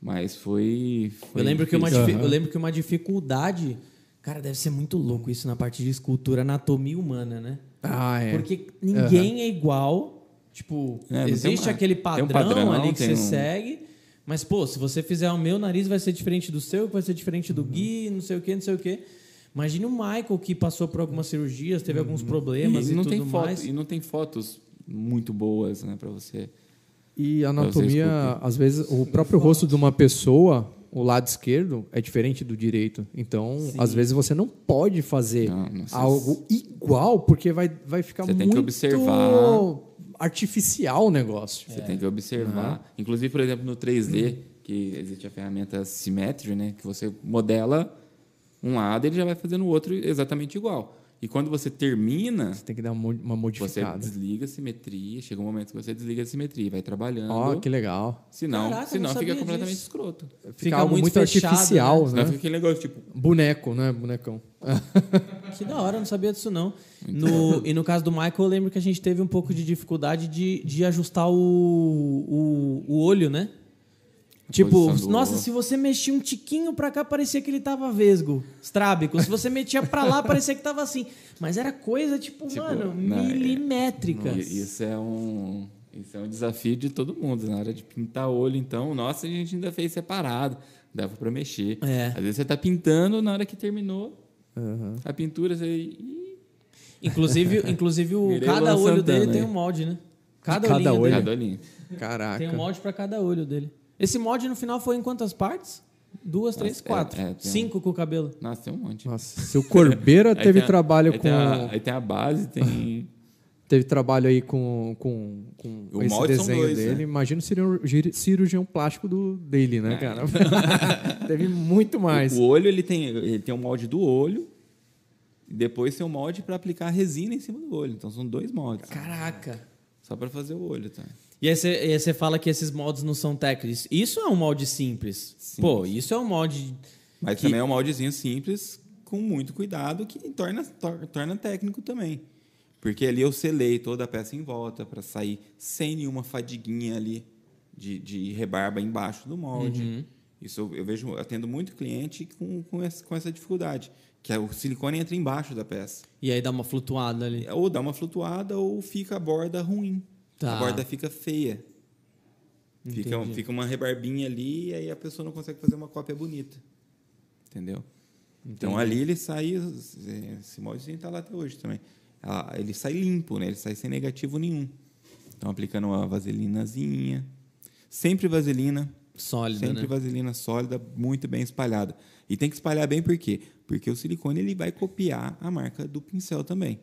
mas foi. foi Eu lembro, que uma, difi- eu lembro que uma dificuldade. Cara, deve ser muito louco isso na parte de escultura, anatomia humana, né? Ah, é. Porque ninguém é igual. Tipo, É, existe uma- aquele padrão, um padrão, ali que você um- segue. Mas, pô, se você fizer o meu nariz, vai ser diferente do seu, que vai ser diferente Uhum. do Gui, não sei o quê, não sei o quê. Imagine o Michael que passou por algumas cirurgias, teve alguns Uhum. problemas e, não tudo tem foto, mais. e não tem fotos muito boas, né, para você. E anatomia, às vezes, o próprio rosto de uma pessoa, o lado esquerdo, é diferente do direito. Então, às vezes, você não pode fazer Não, não algo igual, porque vai, vai ficar Você tem muito que observar. artificial o negócio. Você tem que observar. Inclusive, por exemplo, no 3D, que existe a ferramenta Symmetry, né, que você modela um lado, ele já vai fazendo o outro exatamente igual. E quando você termina, Você tem que dar uma mo- uma você modificada. desliga a simetria, chega um momento que você desliga a simetria, e vai trabalhando. Ó, que legal. Senão, Caraca, senão não fica sabia completamente disso. escroto. Fica, Fica algo muito muito, fechado, artificial, né? Senão né? fica aquele negócio, tipo, Boneco, né? Bonecão. Que da hora, eu não sabia disso não. No, e no caso do Michael, eu lembro que a gente teve um pouco de dificuldade de, de ajustar o, o, o olho, né? Tipo, nossa, se você mexia um tiquinho pra cá, parecia que ele tava vesgo, estrábico. Se você metia pra lá, parecia que tava assim. Mas era coisa, tipo, Tipo, mano, não, é- milimétricas. Isso é um isso é um desafio de todo mundo na hora de pintar olho. Então, nossa, a gente ainda fez separado, dava para mexer. É. Às vezes você tá pintando na hora que terminou a pintura, você Inclusive, inclusive o, cada olho Santana dele tem um molde, né? Cada, cada olho. dele cada olhinho. Caraca. tem um molde pra cada olho dele. Esse molde no final foi em quantas partes? Duas, três, é- quatro. é, tem um- Cinco com o cabelo. Nossa, tem um monte. Nossa, seu Corbeira teve tem a- trabalho aí com. Tem a, aí tem a base, tem Teve trabalho aí com, com, com O esse desenho dois, dele. né? Imagina o cirurgião, plástico do, dele, né, cara? Teve muito mais. O olho ele tem, ele tem um molde do olho e depois tem um molde para aplicar resina em cima do olho. Então são dois moldes. Caraca. Só para fazer o olho, tá? E aí, você, fala que esses moldes não são técnicos. Isso é um molde simples. Pô, isso é um molde. Mas Que- também é um moldezinho simples, com muito cuidado, que torna, tor- torna técnico também. Porque ali eu selei toda a peça em volta para sair sem nenhuma fadiguinha ali de, de rebarba embaixo do molde. Uhum. Isso eu, eu vejo, atendo muito cliente com, com, essa, com essa dificuldade, que é o silicone entra embaixo da peça. E aí dá uma flutuada ali. Ou dá uma flutuada ou fica a borda ruim. Tá. A borda fica feia. Fica, Entendi. fica uma rebarbinha ali e aí a pessoa não consegue fazer uma cópia bonita. Entendeu? Então ali ele sai, esse molde está lá até hoje também. Ele sai limpo, né? Ele sai sem negativo nenhum. Então aplicando uma vaselinazinha. Sempre vaselina. Sólida, Sempre né? vaselina sólida, muito bem espalhada. E tem que espalhar bem por quê? Porque o silicone ele vai copiar a marca do pincel também.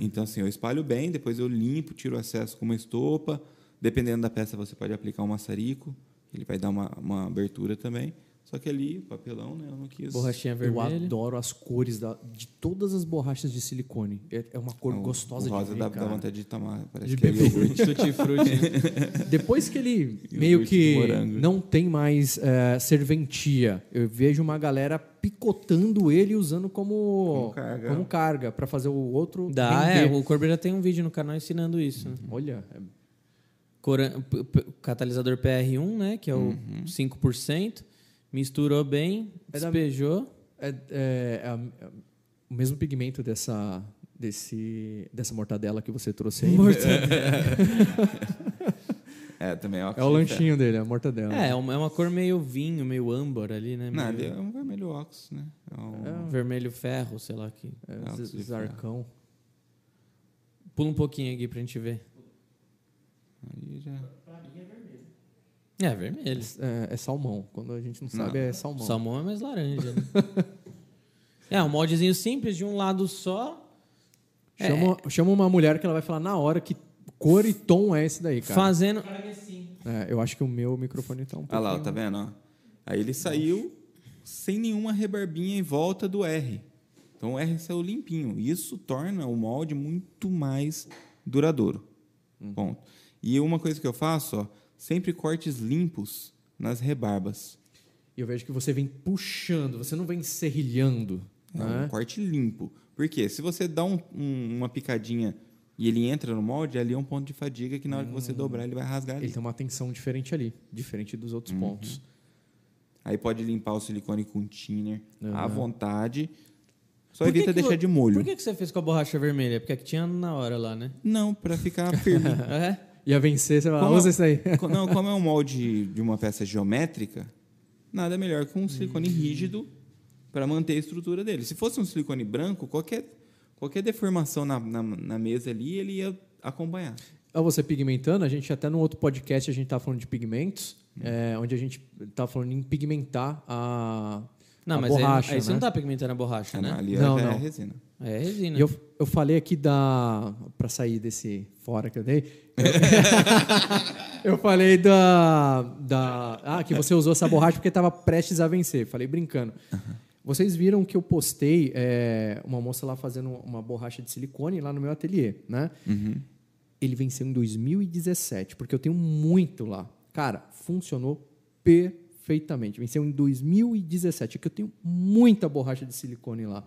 Então, assim, eu espalho bem, depois eu limpo, tiro o excesso com uma estopa. Dependendo da peça, você pode aplicar um maçarico. Ele vai dar uma, uma abertura também. Só que ali, papelão, né? Eu não quis. Borrachinha Eu vermelha. adoro as cores da- de todas as borrachas de silicone. É, é uma cor O- gostosa o rosa de ver, dá, dá vontade de tomar. Parece De que é beber. Tutti frutti. Depois que ele meio que não tem mais é, serventia, eu vejo uma galera picotando ele e usando como, Como carga. para fazer o outro Dá, é. O Corbeira tem um vídeo no canal ensinando isso. né? Olha, é- Coran- p- p- catalisador PR1, né? Que é o 5%. Misturou bem, É da- despejou. é, é- é a- é o mesmo pigmento dessa, desse, dessa mortadela que você trouxe aí. É, também é É o lanchinho dele, a mortadela. É, é uma, é uma cor meio vinho, meio âmbar ali, né? Não, Meio é um vermelho óxido, né? É um- Vermelho ferro, sei lá. Que... É, zarcão. Pula um pouquinho aqui pra gente ver. Aí já... É, vermelho. É, é salmão. Quando a gente não sabe, é salmão. Salmão é mais laranja. Né? é, um moldezinho simples de um lado só. Chama, chama uma mulher que ela vai falar na hora que cor e tom é esse daí, cara. Fazendo. É, eu acho que o meu microfone tá um Ah lá, pouquinho- tá vendo? ó? Aí ele saiu sem nenhuma rebarbinha em volta do R. Então o R saiu limpinho. Isso torna o molde muito mais duradouro. Ponto. E uma coisa que eu faço, ó, sempre cortes limpos nas rebarbas. E eu vejo que você vem puxando, você não vem serrilhando. É né? um corte limpo. Por quê? Se você dá um- um- uma picadinha e ele entra no molde, ali é um ponto de fadiga que na hora que você dobrar ele vai rasgar ali. Ele tem uma tensão diferente ali, diferente dos outros Uhum. pontos. Aí pode limpar o silicone com thinner à Aham. vontade. Só evita que deixar de molho. Por que, que você fez com a borracha vermelha? Porque aqui tinha na hora lá, né? Não, para ficar firme. É? Ia vencer, você vai lá, Como- usa isso aí. Não, como é um molde de uma peça geométrica, nada melhor que um silicone rígido para manter a estrutura dele. Se fosse um silicone branco, qualquer, qualquer deformação na, na, na mesa ali, ele ia acompanhar. Ao você pigmentando, a gente até no outro podcast a gente tá falando de pigmentos, Hum. é, onde a gente tá falando em pigmentar a, Não, a mas aí- borracha, aí, você né? não tá pigmentando a borracha, né? Ali Não, é não. resina. É resina. E eu, eu falei aqui da. Para sair desse fora que eu dei. eu falei da, da. Ah, que você usou essa borracha porque estava prestes a vencer. Falei brincando. Vocês viram que eu postei é, uma moça lá fazendo uma borracha de silicone lá no meu ateliê, né? Ele venceu em 2017, porque eu tenho muito lá. Cara, funcionou perfeitamente. Venceu em 2017, é que eu tenho muita borracha de silicone lá.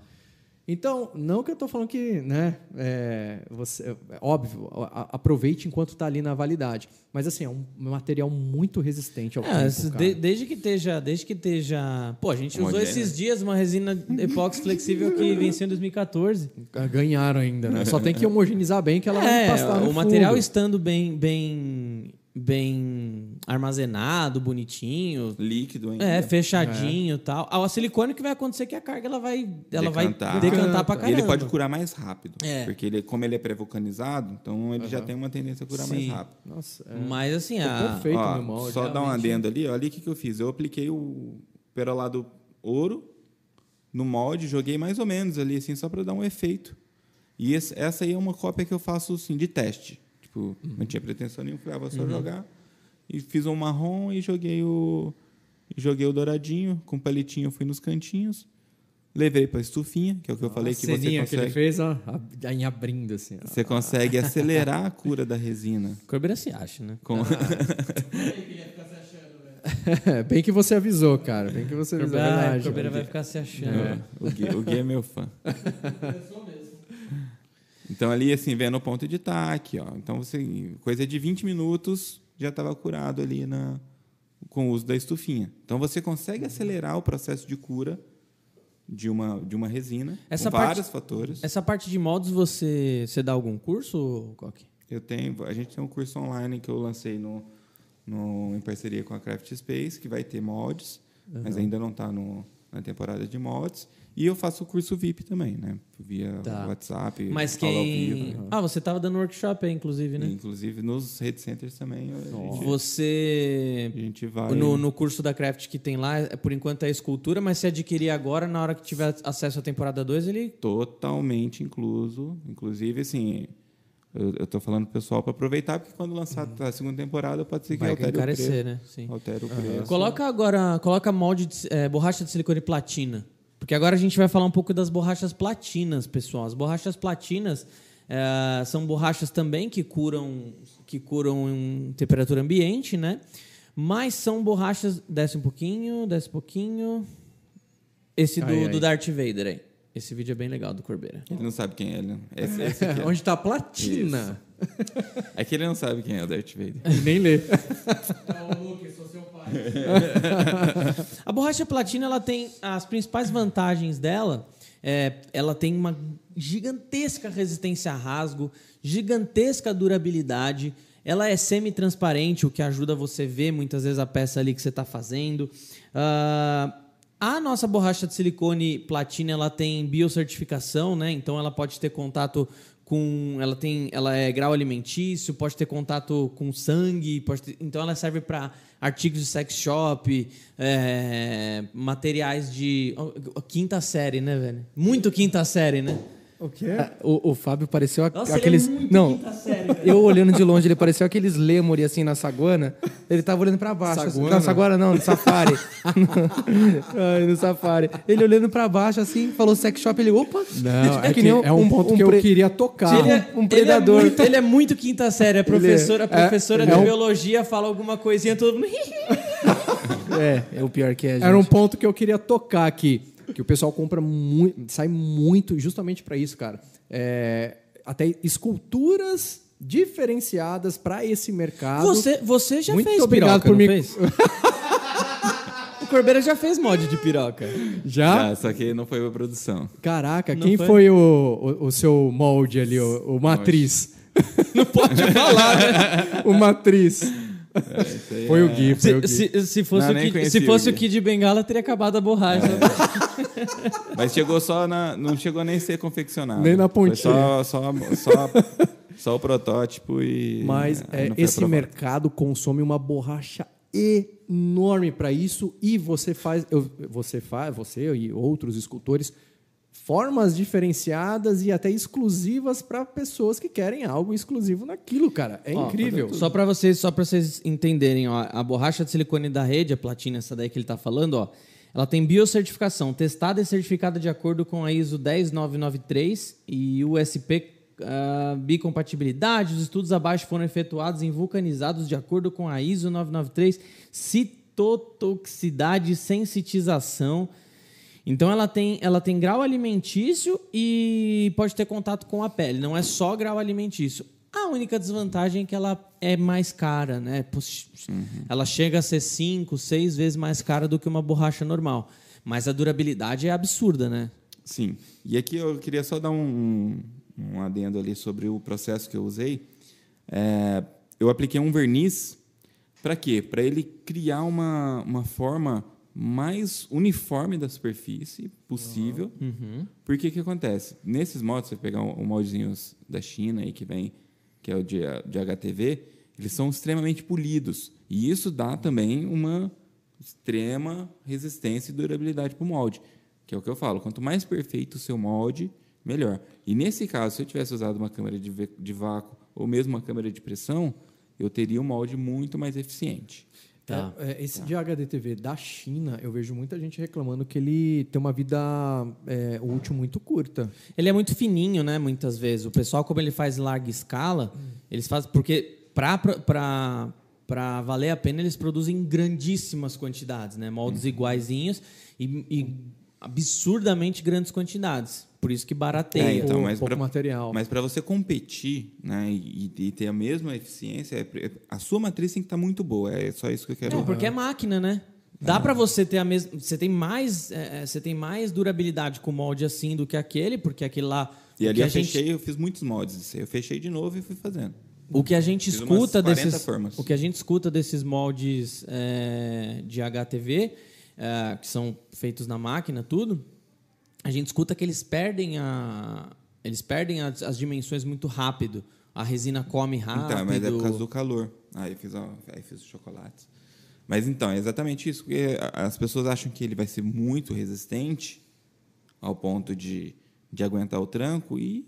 Então, não que eu estou falando que, né, é, você, é óbvio, a- aproveite enquanto está ali na validade. Mas assim, é um material muito resistente ao É, tempo, de- desde que esteja, desde que esteja, pô, a gente usou esses dias uma resina epóxi flexível que venceu em 2014. Ganharam ainda, né? Só tem que homogeneizar bem que ela vai É, pastar no o material fundo. estando bem, bem, bem armazenado, bonitinho, Líquido ainda. é fechadinho, e tal. Ah, o silicone que vai acontecer é que a carga ela vai, ela Decantar. vai decantar pra E caramba. ele pode curar mais rápido. É. Porque ele, como ele é pré-vulcanizado, então ele já tem uma tendência a curar mais Sim. rápido. Nossa, é. Mas assim, Ficou a, perfeito. Ó, no molde, só dar um adendo ali, olha o que, que eu fiz. Eu apliquei o perolado ouro no molde, joguei mais ou menos ali, assim, só para dar um efeito. E esse- essa aí é uma cópia que eu faço assim, de teste. Tipo, não tinha pretensão nenhuma, falei, ah, vou só jogar. E fiz um marrom e joguei o. e Joguei o douradinho, com palitinho eu fui nos cantinhos. Levei para estufinha, que é o que eu falei a que você ceninha que ele consegue. fez, ó, em abrindo, assim. ó. Você consegue acelerar a cura da resina. Corbeira se acha, né? Com... É, bem que você avisou, cara. Bem que você avisou. verdade. Corbeira vai ficar se achando. É, o, Gui, o Gui é meu fã. Então ali, assim, vendo o ponto de taque, ó. Então você, coisa de 20 minutos já estava curado ali na com o uso da estufinha. Então você consegue acelerar o processo de cura de uma, de uma resina Essa com parte- vários fatores. Essa parte de moldes você, você dá algum curso, Coque? Eu tenho, a gente tem um curso online que eu lancei no, no, em parceria com a Craft Space, que vai ter moldes, mas ainda não está na temporada de moldes. E eu faço o curso VIP também, né? Via Tá. WhatsApp, Mas quem. vivo. né? Ah, você estava dando workshop aí, inclusive, né? Inclusive nos Red Centers também. Gente, Você. a gente vai. No, no curso da Craft que tem lá, é, por enquanto é escultura, mas se adquirir agora, na hora que tiver acesso à temporada 2, ele. totalmente incluso. Inclusive, assim, eu, tô falando pro pessoal para aproveitar, porque quando lançar a segunda temporada, pode ser que Vai altere o preço. né? Sim. Altere o preço. Coloca agora, coloca molde de é, borracha de silicone platina. Porque agora a gente vai falar um pouco das borrachas platinas, pessoal. As borrachas platinas é, são borrachas também que curam, que curam em temperatura ambiente, né? Mas são borrachas. Desce um pouquinho, desce um pouquinho. Esse do, Aí, aí. do Darth Vader aí. Esse vídeo é bem legal do Corbeira. Ele não sabe quem é não. Esse, esse é. Onde está a platina? É que ele não sabe quem é o Darth Vader. E nem lê. A borracha platina ela tem as principais vantagens dela. É, ela tem uma gigantesca resistência a rasgo, gigantesca durabilidade. Ela é semi-transparente, o que ajuda você a ver muitas vezes a peça ali que você está fazendo. Ah, a nossa borracha de silicone platina ela tem biocertificação, né? Então ela pode ter contato com, ela tem, ela é grau alimentício, pode ter contato com sangue, pode ter- então ela serve para artigos de sex shop, é, materiais de quinta série, né, velho? Muito quinta série, né? O quê? O, o Fábio pareceu a- Nossa, aqueles. ele é muito não, quinta série, velho. eu olhando de longe, ele pareceu aqueles lêmure assim na saguana. Ele tava olhando pra baixo. assim, Saguana? Não, saguana não, no safari. Ai, no safari. Ele olhando pra baixo assim, falou sex shop, ele, opa! Não, é, que, nem é um, ponto que eu pre- queria tocar. Ele é- um predador. Ele é muito, ele é muito quinta série. A professora, a é- professora é de um- biologia fala alguma coisinha, todo mundo. É, é o pior que é, gente. Era um ponto que eu queria tocar aqui. Que o pessoal compra muito, sai muito justamente para isso, cara. É, até esculturas diferenciadas para esse mercado. Você, você já Muito fez obrigado piroca, por não me- fez? o Corbeira já fez mod de piroca. já? Ah, só que não foi pra produção. Caraca, Não quem foi? foi, o, o, o seu molde ali, o, o matriz? Não pode falar, né? o matriz. É, Foi é- o Gui, foi o Se, Gui. se, se fosse, Não, o, Kid, se o fosse o Gui. Kid Bengala, teria acabado a borracha. Mas chegou só na. Não chegou nem a ser confeccionado. Nem na Foi pontinha. só, só, só, só o protótipo e. Mas é, foi esse aprovado. mercado consome uma borracha enorme para isso e você faz, eu- você faz, você e outros escultores formas diferenciadas e até exclusivas para pessoas que querem algo exclusivo naquilo, cara. É Ó, incrível. Só para vocês, só para vocês entenderem, ó, a borracha de silicone da rede, a platina, essa daí que ele está falando, ó, ela tem biocertificação, testada e certificada de acordo com a ISO 10993 e USP ah, bicompatibilidade. Os estudos abaixo foram efetuados em vulcanizados de acordo com a ISO 993, citotoxicidade e sensitização. Então ela tem, ela tem grau alimentício e pode ter contato com a pele. Não é só grau alimentício. A única desvantagem é que ela é mais cara, né? Pux- Ela chega a ser 5, 6 vezes mais cara do que uma borracha normal. Mas a durabilidade é absurda, né? Sim. E aqui eu queria só dar um, um adendo ali sobre o processo que eu usei. É, eu apliquei um verniz para quê? Para ele criar uma, uma forma mais uniforme da superfície possível. Porque o que acontece? Nesses moldes, você pegar um, um moldezinhos da China aí que vem, que é o de, de HTV, eles são extremamente polidos. E isso dá também uma extrema resistência e durabilidade para o molde. Que é o que eu falo. Quanto mais perfeito o seu molde, melhor. E nesse caso, se eu tivesse usado uma câmera de, de vácuo ou mesmo uma câmera de pressão, eu teria um molde muito mais eficiente. Tá. É, é, esse de HDTV da China, eu vejo muita gente reclamando que ele tem uma vida é, útil muito curta. Ele é muito fininho, né? Muitas vezes. O pessoal, como ele faz em larga escala, eles fazem. Porque para valer a pena, eles produzem em grandíssimas quantidades, né? Moldes iguaizinhos. E, e absurdamente grandes quantidades. Por isso que barateia. É, então, Pouco- mas pouco pra- material. Mas para você competir né, e, e ter a mesma eficiência, é pre- a sua matriz tem que estar muito boa. É só isso que eu quero. Não, porque é máquina, né? Dá pra você ter a mesma. Você tem mais. é, é, você tem mais durabilidade com molde assim do que aquele, porque aquele lá. E ali eu gente- fechei, eu fiz muitos disso aí. Eu fechei de novo e fui fazendo. O que a gente Fiz escuta 40 desses, formas. o que a gente escuta desses moldes é, de HTV, é, que são feitos na máquina, tudo, a gente escuta que eles perdem a, eles perdem as, as dimensões muito rápido. A resina come rápido. Então, mas é por causa do calor. Aí fiz, ó, aí fiz os chocolates. Mas então, é exatamente isso. Porque a- as pessoas acham que ele vai ser muito resistente ao ponto de, de aguentar o tranco e,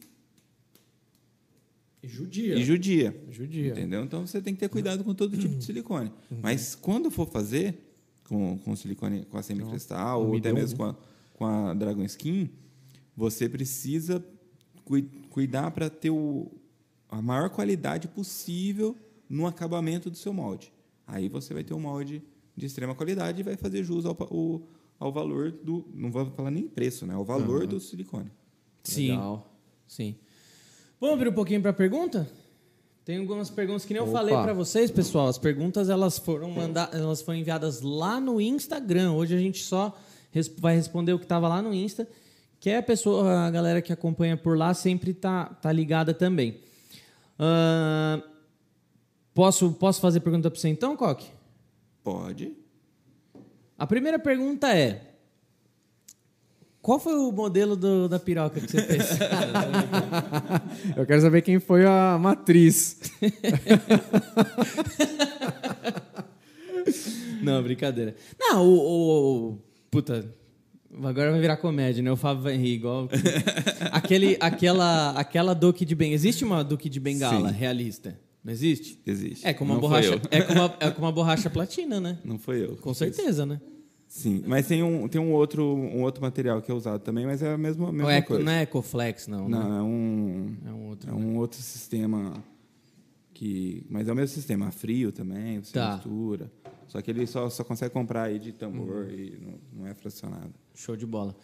Judia. e judia. Judia. Entendeu? Então você tem que ter cuidado com todo tipo de silicone. Mas quando for fazer com, com silicone, com a semicristal, ou até mesmo com a, com a Dragon Skin, você precisa cui- cuidar para ter o, a maior qualidade possível no acabamento do seu molde. Aí você vai ter um molde de extrema qualidade e vai fazer jus ao, pa- o- ao valor do. Não vou falar nem preço, né? Ao valor do silicone. Sim. Legal. Sim. Vamos abrir um pouquinho para pergunta? Tem algumas perguntas que nem eu Opa. falei para vocês, pessoal. As perguntas elas foram manda elas foram enviadas lá no Instagram. Hoje a gente só res- vai responder o que estava lá no Insta, que é a pessoa, a galera que acompanha por lá sempre tá tá ligada também. Ahn, posso posso fazer pergunta para você então, Coque? Pode. A primeira pergunta é: qual foi o modelo do- da piroca que você fez? Eu quero saber quem foi a matriz. Não, brincadeira. Não, o, o- o- Puta. Agora vai virar comédia, né? O Fábio vai rir igual. Aquele, aquela, aquela Duque de Bengala. Existe uma Duque de Bengala Sim. realista? Não existe? Existe. É com uma Não borracha. É com uma, é com uma borracha platina, né? Não foi eu. Com certeza, né? Sim, mas tem um, tem um, outro, um outro material que é usado também, mas é a mesma, a mesma Não é, coisa. não é Ecoflex, não. né? Não, é um, É um outro. é um outro sistema que... Mas é o mesmo sistema, frio também, você Tá. mistura. Só que ele só, só consegue comprar aí de tambor Uhum. e não, não é fracionado. Show de bola.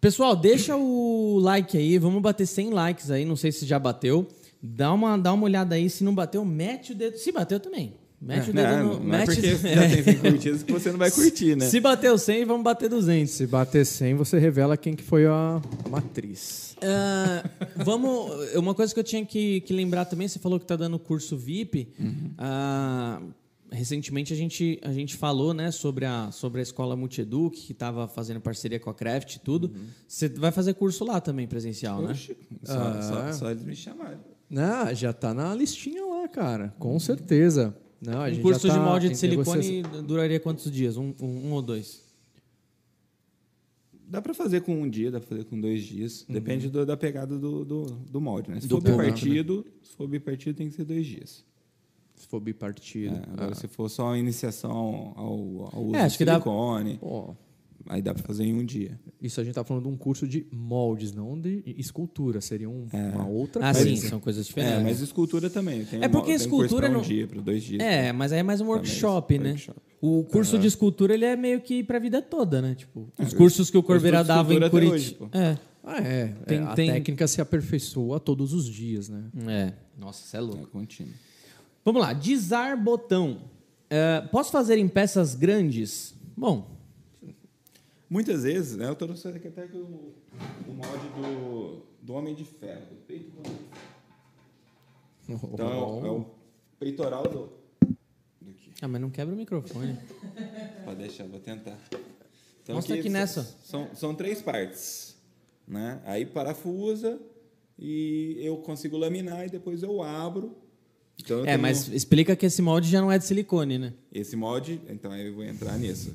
Pessoal, deixa o like aí. Vamos bater 100 likes aí. Não sei se já bateu. Dá uma, dá uma olhada aí. Se não bateu, mete o dedo. Se bateu também. Mete o dedo Não, no. não, é mete... porque já tem 100 curtidas que você não vai curtir, né? Se bateu 100, vamos bater 200. Se bater 100, você revela quem que foi a matriz. Ah, vamos. Uma coisa que eu tinha que, que lembrar também, você falou que está dando curso VIP. Ah, recentemente a gente, a gente falou né, sobre, a, sobre a escola Multieduc, que estava fazendo parceria com a Craft e tudo. Você vai fazer curso lá também, presencial, né? Oxe, só, Ah. só, só eles me chamarem. Não, já tá na listinha lá, cara. Com certeza. Não, a Um gente curso já tá de molde de silicone duraria quantos dias? Um, um, um ou dois? Dá para fazer com um dia, dá para fazer com dois dias. Depende do- da pegada do, do, do molde, né? Se Do for ponto, bipartido, se for bipartido tem que ser dois dias. Se for bipartido. É, agora, se for só a iniciação ao, ao uso É, acho do que dá- silicone, Pô, aí dá para fazer em um dia. isso a gente tá falando de um curso de moldes, não de escultura. Seria um- uma outra Ah, coisa. sim, são coisas É, diferentes. mas escultura também. Tem É um- porque tem curso escultura um não- dia, para dois dias. É, mas aí é mais um workshop, né? workshop. O curso de escultura ele é meio que pra vida toda, né? Tipo, os É, cursos que o Corbeira dava em Curitiba. É. Ah, é. Tem- É, a tem- técnica se aperfeiçoa todos os dias, né? É. Nossa, você é louco. É contínuo. Vamos lá, Dizar Botão. É, posso fazer em peças grandes? Bom, Muitas vezes, né? Eu trouxe aqui até que o, o molde do, do Homem de Ferro, do peito do Homem de Ferro. Então, é o- é o peitoral do... Daqui. ah, mas não quebra o microfone. Pode deixar, vou tentar. Então, Mostra aqui nessa. São, são três partes. Né? Aí parafusa e eu consigo laminar e depois eu abro. Então, eu É, tenho mas explica que esse molde já não é de silicone, né? Esse molde, então aí eu vou entrar nisso.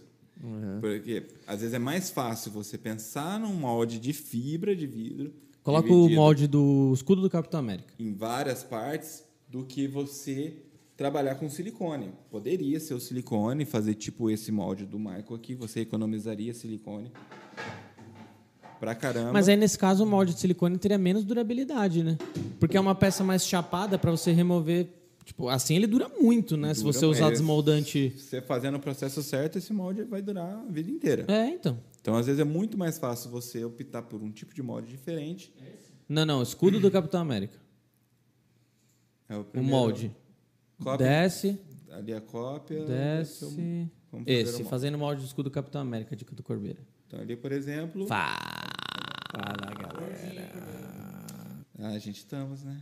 Porque às vezes é mais fácil você pensar num molde de fibra de vidro. Coloca o molde do escudo do Capitão América. Em várias partes do que você trabalhar com silicone. Poderia ser o silicone, fazer tipo esse molde do Michael aqui, você economizaria silicone pra caramba. Mas aí, nesse caso, o molde de silicone teria menos durabilidade, né? Porque é uma peça mais chapada pra você remover. Tipo, assim ele dura muito, né? Se Dura, você usar desmoldante. Você fazendo o processo certo, esse molde vai durar a vida inteira. É, então. Então, às vezes, é muito mais fácil você optar por um tipo de molde diferente. Não, não, escudo do Capitão América. É o, O primeiro- molde. Cópia, Desce, Ali a cópia. desce. Vamos fazer Esse, o molde. fazendo o molde do escudo do Capitão América, dica do Corbeira. Então, ali, por exemplo. Fala, galera. Ah, a gente estamos, né?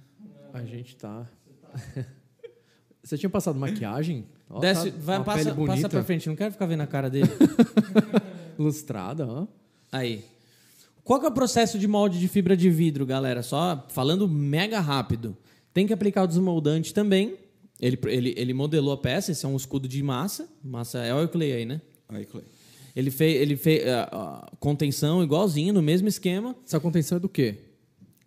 A gente tá. Você tinha passado maquiagem? Ó, Desce, tá vai, passa, passa pra frente, não quero ficar vendo a cara dele. lustrada, ó. Aí. Qual que é o processo de molde de fibra de vidro, galera? Só falando mega rápido. Tem que aplicar o desmoldante também. Ele, ele, ele modelou a peça, esse é um escudo de massa. Massa é o clay aí, né? Aí, Clay. Ele fez, ele fez ah, ah, contenção igualzinho, no mesmo esquema. Essa contenção é do quê?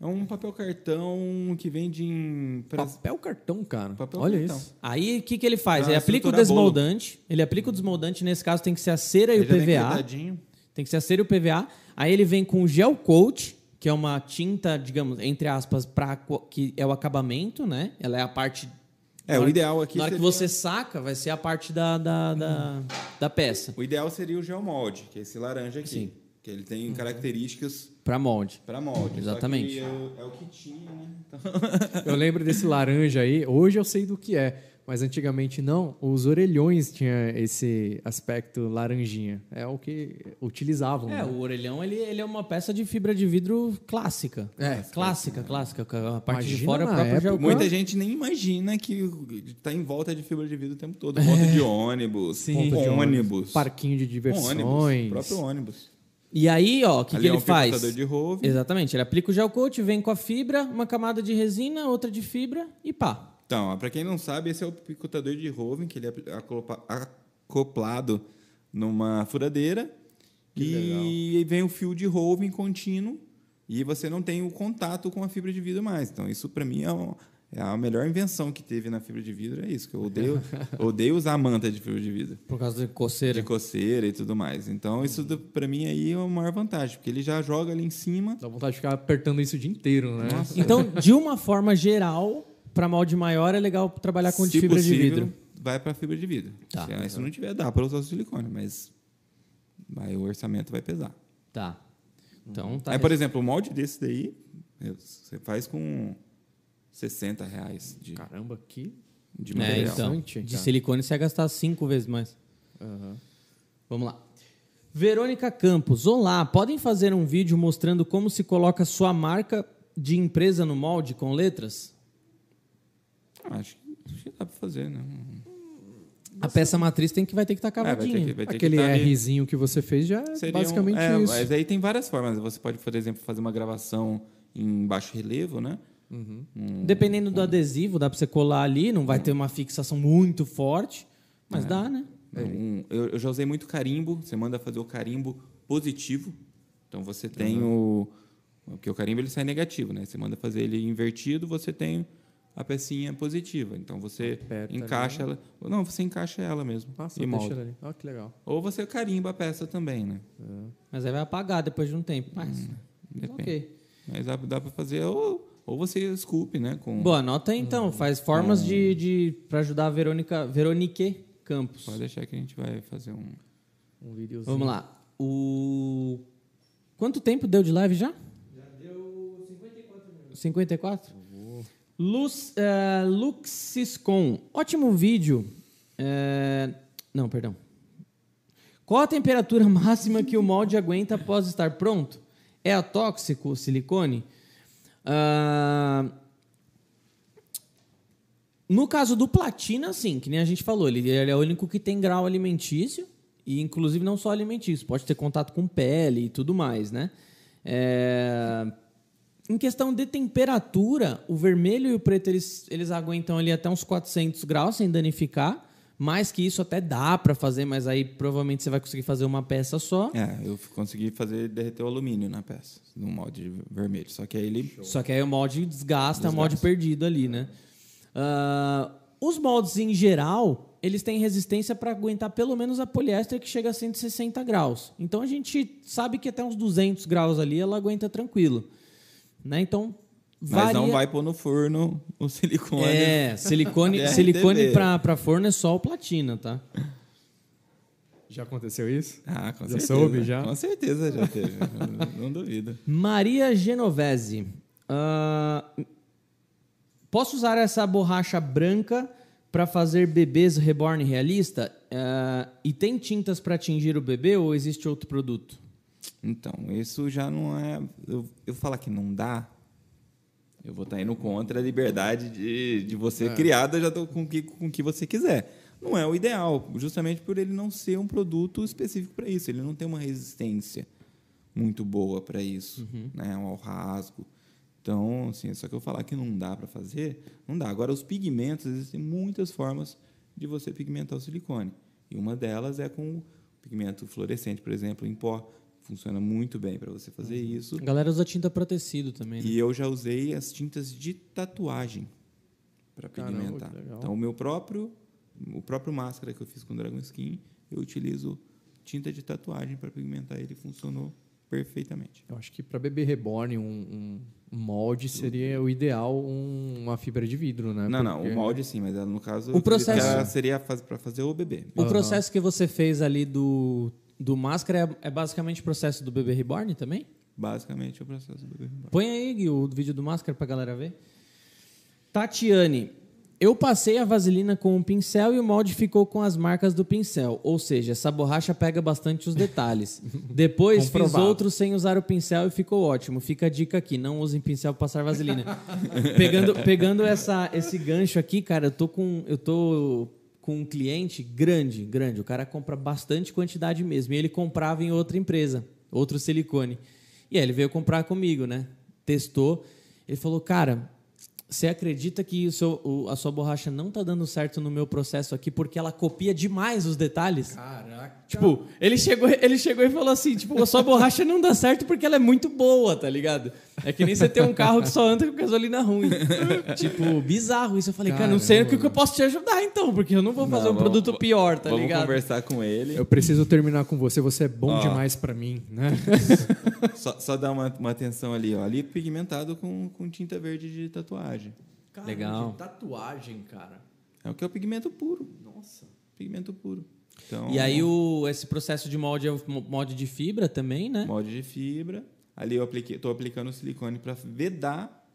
É um papel cartão que vende em. Papel cartão, cara. Papel Olha cartão. isso. Aí o que, que ele faz? Pra ele aplica o desmoldante. Ele aplica o desmoldante, nesse caso tem que ser a cera e Ele o já vem PVA. cortadinho. Tem que ser a cera e o PVA. Aí ele vem com gel coat, que é uma tinta, digamos, entre aspas, pra, que é o acabamento, né? Ela é a parte. É, o ideal aqui Na hora que você saca, vai ser a parte da, da, da, da peça. O ideal seria o gel molde, que é esse laranja aqui. Sim. Que ele tem características Pra molde. para molde. Só Exatamente. que é, o- é o que tinha, né? Então, Eu lembro desse laranja aí. Hoje eu sei do que é, mas antigamente não. Os orelhões tinham esse aspecto laranjinha. É o que utilizavam. É, né? o orelhão ele, ele é uma peça de fibra de vidro clássica. É. Clássica, clássica. A parte de Imagina fora é o gel época. coat. muita gente nem imagina que tá em volta de fibra de vidro o tempo todo. Ponto de ônibus, Sim. Ponto de ônibus, Parquinho de diversões. ônibus, próprio ônibus. E aí, ó, o que, que é ele um faz? picotador de Rove. Exatamente. Ele aplica o gel coat, vem com a fibra, uma camada de resina, outra de fibra e pá. Então, para quem não sabe, esse é o picotador de Roven, que ele é acopla- acoplado numa furadeira. e vem o fio de Roven contínuo e você não tem o contato com a fibra de vidro mais. Então, isso para mim é, um- a melhor invenção que teve na fibra de vidro. É isso, que eu odeio, odeio usar manta de fibra de vidro. Por causa de coceira. De coceira e tudo mais. Então, isso para mim aí é a maior vantagem, porque ele já joga ali em cima. Dá vontade de ficar apertando isso o dia inteiro, né? Então, de uma forma geral, para molde maior é legal trabalhar com de se fibra possível, de vidro. vai para fibra de vidro. Tá. Se, se não tiver, dá para usar o silicone, mas aí o orçamento vai pesar. Tá. Então, tá. aí, por exemplo, o molde desse daí, você faz com 60 reais de, Caramba, que. de É, material. então, Interessante, de cara. silicone você vai gastar cinco vezes mais. Vamos lá. Verônica Campos. Olá, podem fazer um vídeo mostrando como se coloca sua marca de empresa no molde com letras? Acho que, acho que dá para fazer, né? A peça matriz tem que, vai ter que estar É, vai ter cavadinha. que- vai ter que Aquele tá ali. Rzinho que você fez já é Seria um- basicamente é, isso. Mas aí tem várias formas. Você pode, por exemplo, fazer uma gravação em baixo relevo, né? Dependendo do adesivo, dá para você colar ali, não vai ter uma fixação muito forte, mas dá, né? Um- eu, eu já usei muito carimbo. Você manda fazer o carimbo positivo. Então você tem o. Porque o carimbo ele sai negativo, né? Você manda fazer ele invertido, você tem a pecinha positiva. Então você Aperta encaixa ela. Não, você encaixa ela mesmo. Nossa, e deixa molda. ali. Olha que legal. Ou você carimba a peça também, né? Mas aí vai apagar depois de um tempo. Mas, Depende. ok. Mas dá, dá para fazer. Ou, ou você esculpe, né? Com, Boa, anota aí então. Faz formas de, de para ajudar a Verônica, Veronique Campos. Pode deixar que a gente vai fazer um. Um videozinho. Vamos lá. O quanto tempo deu de live já? Já deu 54 minutos. 54? Lux, eh, Luxiscom. Ótimo vídeo. Eh, não, perdão. Qual a temperatura máxima que o molde aguenta após estar pronto? É atóxico o silicone? No caso do platina, sim, que nem a gente falou, ele, ele é o único que tem grau alimentício, e inclusive não só alimentício, pode ter contato com pele e tudo mais, né? É, Em questão de temperatura, o vermelho e o preto eles, eles aguentam ali até uns 400 graus sem danificar. Mais que isso até dá para fazer, mas aí provavelmente você vai conseguir fazer uma peça só. É, eu consegui fazer derreter o alumínio na peça, no molde vermelho. Só que aí ele. Só que aí o molde desgasta, Desgasta. molde perdido ali, né? Ah, os moldes em geral, eles têm resistência para aguentar pelo menos a poliéster que chega a 160 graus. Então a gente sabe que até uns 200 graus ali ela aguenta tranquilo, né? Então Mas varia. não vai pôr no forno o silicone. É, silicone, É, silicone para forno é só o platina, tá? Já aconteceu isso? Ah, com Já certeza. soube, já? Com certeza já teve. não, não duvido. Maria Genovese. Ah, posso usar essa borracha branca para fazer bebês reborn realista? Ah, e tem tintas para atingir o bebê ou existe outro produto? Então, isso já não é. Eu, eu falar que não dá, eu vou estar indo contra a liberdade de, de você criada já tô com o que, com o que você quiser. Não é o ideal, justamente por ele não ser um produto específico para isso. Ele não tem uma resistência muito boa para isso, né? ao rasgo. Então, assim, só que eu falar que não dá para fazer, não dá. Agora, os pigmentos, existem muitas formas de você pigmentar o silicone. E uma delas é com pigmento fluorescente, por exemplo, em pó. Funciona muito bem para você fazer isso. A galera usa tinta para tecido também, né? E eu já usei as tintas de tatuagem para pigmentar. Então, o meu próprio, o próprio máscara que eu fiz com Dragon Skin, eu utilizo tinta de tatuagem para pigmentar ele. Funcionou perfeitamente. Eu acho que para bebê reborn, um, um- molde seria o ideal, um- uma fibra de vidro, né? Não, não, Porque- o molde sim, mas no caso, O processo- seria para fazer o bebê. O processo que você fez ali do, do máscara é, é basicamente o processo do bebê reborn também? Basicamente, é o processo do bebê reborn. Põe aí, Gui, o vídeo do máscara pra galera ver. Tatiane, eu passei a vaselina com um pincel e o molde ficou com as marcas do pincel. Ou seja, essa borracha pega bastante os detalhes. Depois fiz outro sem usar o pincel e ficou ótimo. Fica a dica aqui, não usem pincel pra passar vaselina. pegando pegando essa, esse gancho aqui, cara, eu tô com eu tô com um cliente grande, grande. O cara compra bastante quantidade mesmo. E ele comprava em outra empresa, outro silicone. E aí ele veio comprar comigo, né? Testou. Ele falou, cara, você acredita que seu, a sua borracha não tá dando certo no meu processo aqui porque ela copia demais os detalhes? Caraca. Tipo, ele chegou, ele chegou e falou assim, tipo, a sua borracha não dá certo porque ela é muito boa, tá ligado? É que nem você ter um carro que só anda com gasolina ruim. tipo, bizarro isso. Eu falei, cara, não sei o que que eu posso te ajudar então, porque eu não vou fazer Não, um vamos- produto pior, tá Vamos ligado? conversar com ele. Eu preciso terminar com você, você é bom Ó. demais pra mim, né? Só, só dar uma, uma atenção ali, ó. Ali pigmentado com, com tinta verde de tatuagem. Legal. de tatuagem, cara. É o que é o pigmento puro. Nossa. Pigmento puro. Então, E aí o, esse processo de molde é molde de fibra também, né? molde de fibra. Ali eu tô aplicando o silicone para vedar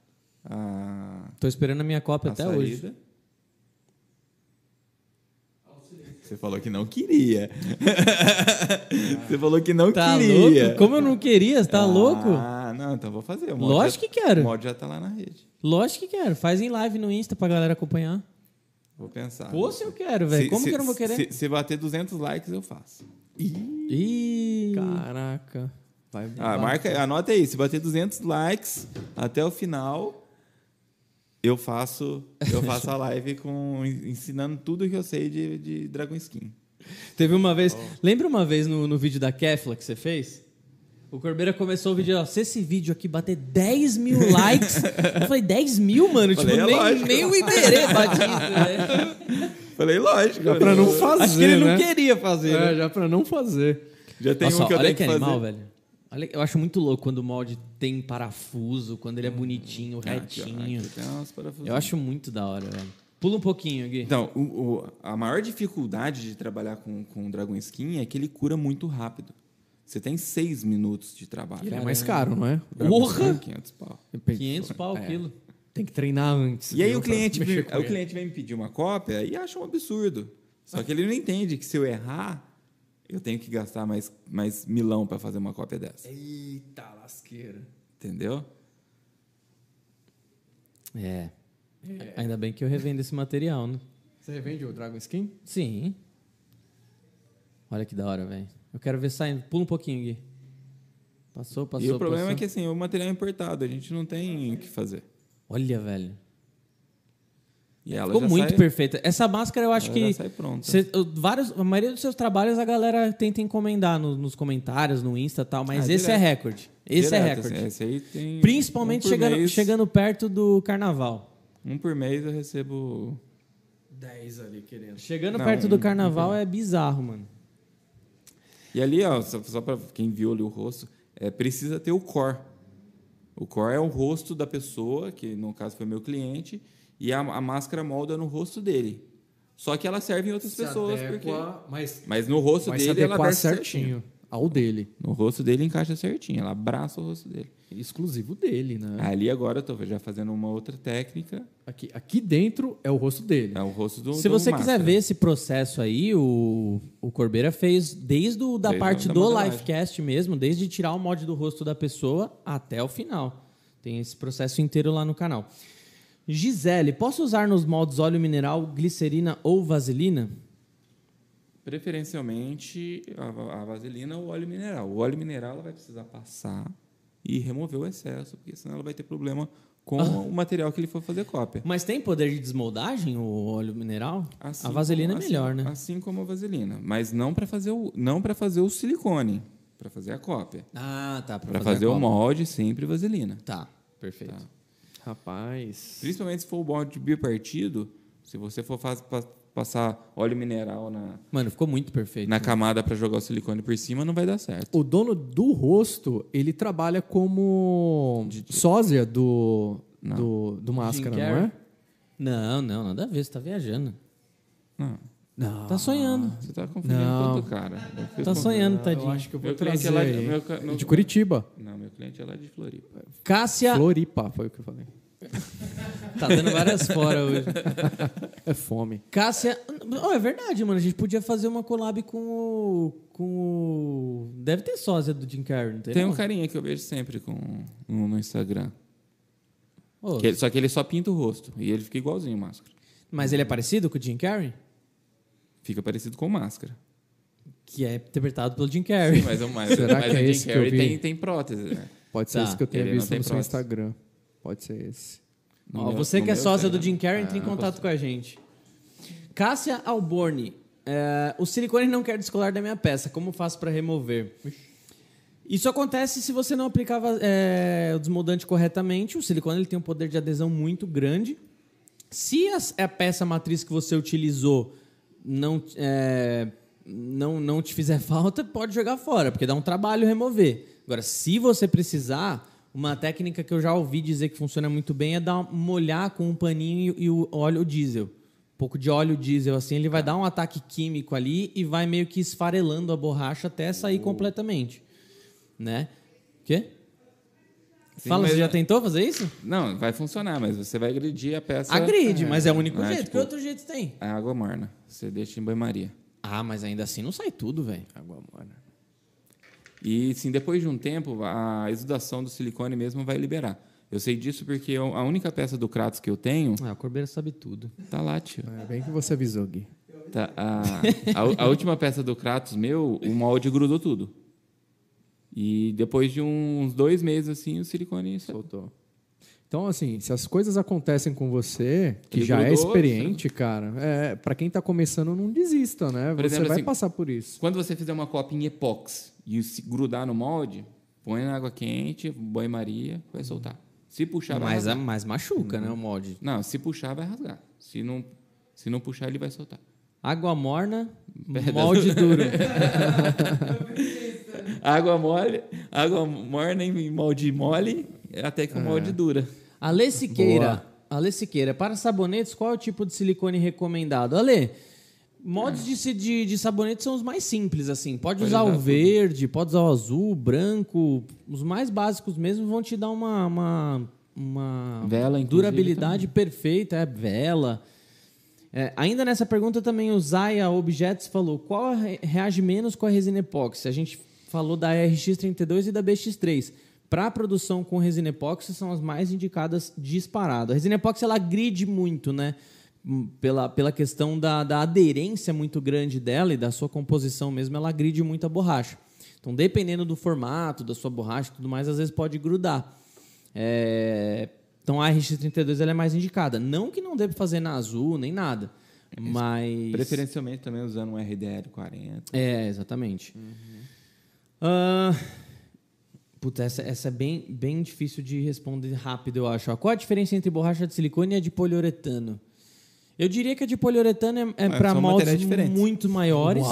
a, Tô esperando a minha cópia a até saída. hoje. Você falou que não queria. Você falou que não Tá queria. louco? Como eu não queria? Você tá ah, louco? não, então vou fazer. O Lógico já- que quero. O molde já tá lá na rede. Lógico que quero. Faz em live no Insta pra galera acompanhar. Vou pensar. Pô, se eu quero, velho. Como se- que eu não vou querer? Se, se bater 200 likes, eu faço. Ih. Caraca. Vai, Ah, marca, anota aí. Se bater 200 likes até o final, eu faço, eu faço a live com ensinando tudo que eu sei de, de Dragon Skin. Teve uma vez. Lembra uma vez no, no vídeo da Kefla que você fez? O Corbeira começou o vídeo, ó. Se esse vídeo aqui bater 10 mil likes. eu falei, 10 mil, mano? Falei, tipo, é nem, lógico. nem o Iberê bate isso, né? Falei, lógico. Já pra não eu- fazer, Acho que ele não né? queria fazer. É, né? já pra não fazer. Já tem Nossa, um que eu olha tenho que que animal, fazer. velho. Olha, eu acho muito louco quando o molde tem parafuso, quando ele é bonitinho, Aqui, ó, retinho. aqui parafusos. Eu acho muito da hora, velho. Pula um pouquinho, Gui. Então, o- o- a maior dificuldade de trabalhar com, com o Dragon Skin é que ele cura muito rápido. Você tem seis minutos de trabalho. Ele é mais caro, não é? Porra! 500 pau. 500 pau o É. quilo. Tem que treinar antes. E aí o cliente, o cliente vem me pedir uma cópia e acha um absurdo. Só que ele não entende que se eu errar, eu tenho que gastar mais, mais milão para fazer uma cópia dessa. Eita, lasqueira. Entendeu? É. Ainda bem que eu revendo esse material, né? Você revende o Dragon Skin? Sim. Olha que da hora, velho. Eu quero ver saindo. Pula um pouquinho, Gui. Passou, passou, e o problema passou. é que assim, o material é importado, a gente não tem o que fazer. Olha, velho. E ela Ficou já muito sai, perfeita. Essa máscara eu acho ela que... já sai pronta. cê- vários, a maioria dos seus trabalhos a galera tenta encomendar no- nos comentários, no Insta e tal, mas Ah, esse é direto. recorde. Esse é Direto, recorde. assim, esse aí tem Principalmente um chegando, mês- chegando perto do carnaval. Um por mês eu recebo 10 ali querendo. Chegando Não, perto do um- carnaval é bizarro, mano. E ali, ó, só, só para quem viu ali o rosto, é, precisa ter o core. O core é o rosto da pessoa, que no caso foi meu cliente, e a, a máscara molda no rosto dele. Só que ela serve em outras Se pessoas. adequa, Porque... mas Mas no rosto se dele ela adequar desce certinho. certinho ao dele. No rosto dele encaixa certinho. Ela abraça o rosto dele. Exclusivo dele, né? Ali agora eu tô já fazendo uma outra técnica. Aqui, aqui dentro é o rosto dele. É o rosto do Se do você máscara. quiser ver esse processo aí, o, o Corbeira fez desde o, da Desde parte da do modelagem. livecast mesmo, desde tirar o mod do rosto da pessoa até o final. Tem esse processo inteiro lá no canal. Gisele, posso usar nos moldes óleo mineral, glicerina ou vaselina? Preferencialmente a, a vaselina ou o óleo mineral. O óleo mineral ela vai precisar passar e remover o excesso, porque senão ela vai ter problema com Ah. o material que ele for fazer cópia. Mas tem poder de desmoldagem o óleo mineral? Assim a vaselina como- é melhor, assim- né? Assim como a vaselina, mas não para fazer o não para fazer o silicone, para fazer a cópia. Ah, tá. Para fazer, a o molde sempre vaselina. Tá, perfeito. Tá. Rapaz. Principalmente se for o molde bipartido, se você for faz- pa- passar óleo mineral na, Mano, ficou muito perfeito. na camada para jogar o silicone por cima, não vai dar certo. O dono do rosto, ele trabalha como sósia do, do, do máscara, não é? Não, não, nada a ver, você tá viajando. Não, Não. Tá sonhando. você tá confundindo Não. tudo, cara. Eu Tá com- sonhando, Eu tadinho. acho que eu vou Meu cliente trazer é lá de- meu meu- de Curitiba. Não, meu cliente é lá de Floripa. Cássia. Floripa, foi o que eu falei. Tá dando várias fora hoje. É fome. Cássia. Oh, é verdade, mano. A gente podia fazer uma collab com o. Com o. Deve ter sósia do Jim Carrey, não tem? Tem não? um carinha que eu vejo sempre com, no, no Instagram. Que ele- só que ele só pinta o rosto. E ele fica igualzinho o máscara. Mas ele é parecido com o Jim Carrey? Fica parecido com máscara. Que é interpretado pelo Jim Carrey. Mas, o- mas, Será mas que é o Jim esse que eu Carrey vi? tem, tem prótese, né? Pode ser Tá. esse que eu tenha Ele visto no seu prótese. Instagram. Pode ser esse. Ó, meu- você que é tem, do? Jim Carrey, entre em contato com a gente. Cássia Alborne. é, o silicone não quer descolar da minha peça. Como faço para remover? Isso acontece se você não aplicava é, o desmoldante corretamente. O silicone ele tem um poder de adesão muito grande. Se as- a, peça matriz que você utilizou não, é, não, não te fizer falta, pode jogar fora, porque dá um trabalho remover. Agora, se você precisar, uma técnica que eu já ouvi dizer que funciona muito bem é dar, molhar com um paninho e, o óleo diesel. Um pouco de óleo diesel, assim, ele vai dar um ataque químico ali e vai meio que esfarelando a borracha até sair completamente. Né? Quê? Sim, Fala, você já é- tentou fazer isso? Não, vai funcionar, mas você vai agredir a peça. Agride, mas é o único é, jeito. tipo, que outro jeito tem? É água morna. Você deixa em banho-maria. Ah, mas ainda assim não sai tudo, velho. Água morna. E sim, depois de um tempo, a exudação do silicone mesmo vai liberar. Eu sei disso porque eu- a única peça do Kratos que eu tenho Ah, o Corbeira sabe tudo. tá lá, tio. É bem que você avisou, Gui. Tá, a, a, a última peça do Kratos meu, o molde grudou tudo. E depois de uns dois meses, assim, o silicone. Soltou. Então, assim, se as coisas acontecem com você, que Ele já é grudou, experiente, cara, é, para quem tá começando, não desista, né? Por você exemplo, vai assim, passar por isso. Quando você fizer uma copa em epóxi e se grudar no molde, põe na água quente, banho-maria, vai soltar. Se puxar, vai Mas, rasgar. mas machuca, né, o molde. Não, se puxar, vai rasgar. Se não, se não puxar, ele vai soltar. Água morna, Pedra. molde duro. Água mole, água morna em molde mole, até que o molde dura. Alê Siqueira. Alê Siqueira. Para sabonetes, qual é o tipo de silicone recomendado? Alê, moldes de, de, de sabonete são os mais simples, assim. Pode, Pode usar o tudo. verde, pode usar o azul, o branco. Os mais básicos mesmo vão te dar uma... uma, uma Vela, durabilidade perfeita, é vela. É, ainda nessa pergunta também o Zaya Objetos falou qual re- reage menos com a resina epóxi. A gente falou da RX32 e da BX3. Para produção com resina epóxi são as mais indicadas disparado. A resina epóxi ela agride muito, né? Hum, Pela, pela questão da, da aderência muito grande dela e da sua composição mesmo, ela agride muito a borracha. Então, dependendo do formato da sua borracha e tudo mais, às vezes pode grudar. É, Então a RX32 ela é mais indicada. Não que não deve fazer na azul nem nada, mas Preferencialmente também usando um RDL 40. é exatamente. Ah, puta, essa, essa é bem, bem difícil de responder rápido, eu acho. Qual a diferença entre borracha de silicone e a de poliuretano? Eu diria que a de poliuretano é, é Mas para moldes muito maiores.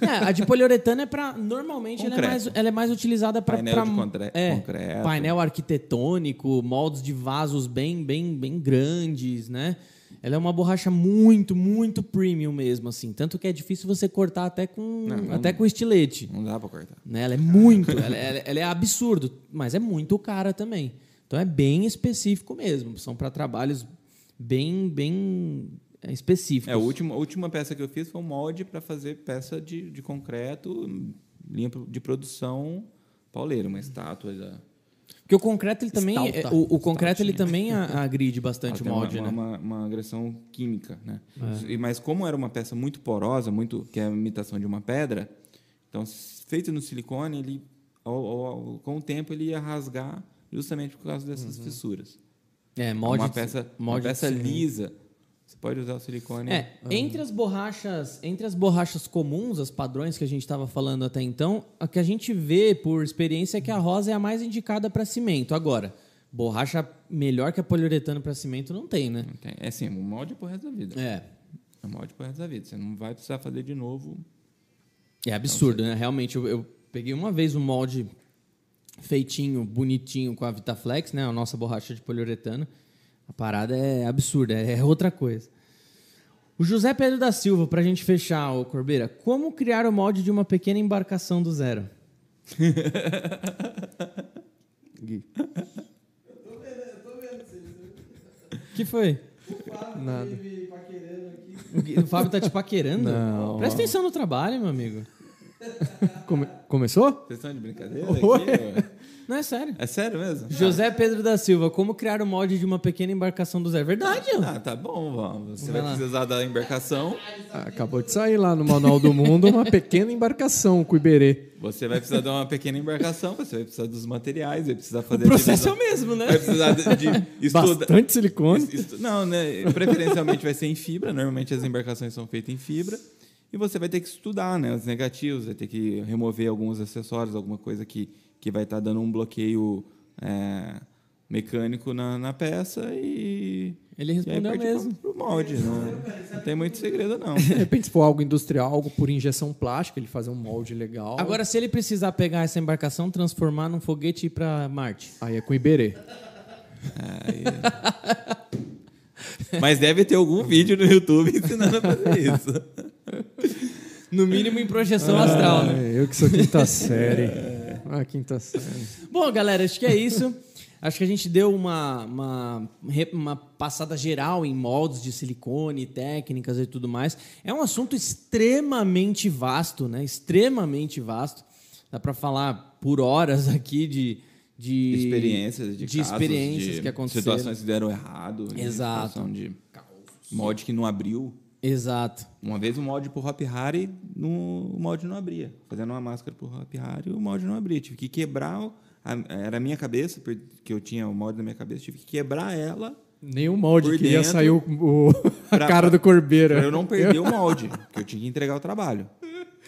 É, a de poliuretano é para normalmente ela é, mais, ela é mais utilizada para Painel de concre- é, concreto. painel arquitetônico, moldes de vasos bem bem bem grandes, né? Ela é uma borracha muito, muito premium mesmo, assim. Tanto que é difícil você cortar até com, Não, até não- com estilete. Não dá pra cortar. né? Ela é muito, ela, ela- ela é absurdo, mas é muito cara também. Então é bem específico mesmo. São para trabalhos bem, bem é, específicos. É, a última, a última peça que eu fiz foi um molde para fazer peça de, de concreto, linha de produção pauleira, uma estátua da. Porque o concreto ele também, é- o, o concreto ele também agride bastante o Ela molde, uma, né? uma, uma agressão química, né? É. E- Mas como era uma peça muito porosa, muito que é a imitação de uma pedra, então feito no silicone, ele ao- ao- ao- com o tempo ele ia rasgar justamente por causa dessas fissuras. É, molde uma peça, uma molde de peça lisa, pode usar o silicone. É, entre as borrachas, entre as borrachas comuns, as padrões que a gente estava falando até então, a que a gente vê por experiência é que a rosa é a mais indicada para cimento. Agora, borracha melhor que a poliuretano para cimento não tem, né? Não tem- É assim, o molde é pro resto da vida. É. É um molde pro resto da vida. Você não vai precisar fazer de novo. É absurdo, né? Realmente, eu, eu peguei uma vez um molde feitinho, bonitinho com a Vitaflex, né? A nossa borracha de poliuretano. A parada é absurda, é outra coisa. O José Pedro da Silva, pra gente fechar, ô Corbeira, como criar o molde de uma pequena embarcação do zero? que foi? Nada. O Gui- O Fábio tá te paquerando? Não. Presta atenção no trabalho, meu amigo. Come- começou? Vocês estão de brincadeira? Oi? aqui? Não, é sério. É sério mesmo? José Pedro da Silva, como criar o molde de uma pequena embarcação do zero? Verdade, ó. Ah, tá bom, vamos. Você Vai vai, precisar da embarcação. Ah, Acabou de sair lá no Manual do Mundo uma pequena embarcação com o Iberê. Você vai precisar de uma pequena embarcação, você vai precisar dos materiais, vai precisar fazer. O processo é o mesmo, né? Vai precisar de, de estudar. Bastante silicone. Estu- Não, né? Preferencialmente vai ser em fibra. Normalmente as embarcações são feitas em fibra. E você vai ter que estudar né, os negativos, vai ter que remover alguns acessórios, alguma coisa que, que vai estar dando um bloqueio é, mecânico na, na peça e. Ele e aí respondeu partir mesmo. Pro, pro molde. Não, não tem muito segredo, não. De repente, se for algo industrial, algo por injeção plástica, ele fazer um molde legal. Agora, se ele precisar pegar essa embarcação, transformar num foguete e ir pra Marte. Aí é com o Iberê. Mas deve ter algum vídeo no YouTube ensinando a fazer isso. No mínimo em projeção astral, né? Ah, eu que sou quinta série. Ah, quinta série. Bom, galera, acho que é isso. Acho que a gente deu uma, uma, uma passada geral em moldes de silicone, técnicas e tudo mais. É um assunto extremamente vasto, né? Extremamente vasto. Dá para falar por horas aqui de, de experiências, de, de casos, experiências de que aconteceram. situações que deram errado, de Exato. situação de molde que não abriu. Exato. Uma vez um molde pro Hop Harry, no, o molde não abria. Fazendo uma máscara pro Hop Harry, o molde não abria. Tive que quebrar, o- a- era a minha cabeça, porque eu tinha o molde na minha cabeça, tive que quebrar ela Nem o molde queria dentro, sair o, o- a pra- cara do Corbeira. para eu não perder o molde, porque eu tinha que entregar o trabalho.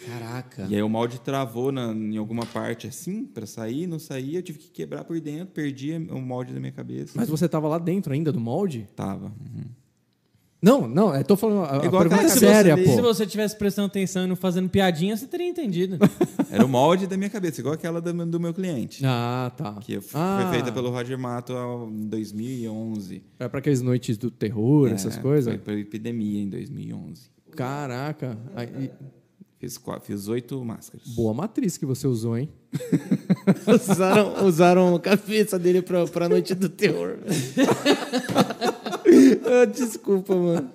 Caraca. E aí o molde travou na- em alguma parte assim, para sair, não saía, eu tive que quebrar por dentro, perdi o molde da minha cabeça. Mas você tava lá dentro ainda do molde? Tava. uhum. Não, não, eu tô falando. A, a Igual pergunta é séria, cabeça Se pô. você tivesse prestando atenção e não fazendo piadinha, você teria entendido. Era o molde da minha cabeça, igual aquela do, meu- do meu cliente. Ah, tá. Que ah, foi feita pelo Roger Mato em 2011. É pra aqueles noites do terror, essas É, coisas? Foi por epidemia em 2011. Caraca. Aí- Fiz, fiz oito máscaras. boa matriz que você usou, hein? usaram, usaram a cabeça dele pra, pra noite do terror. Ah, Desculpa, mano.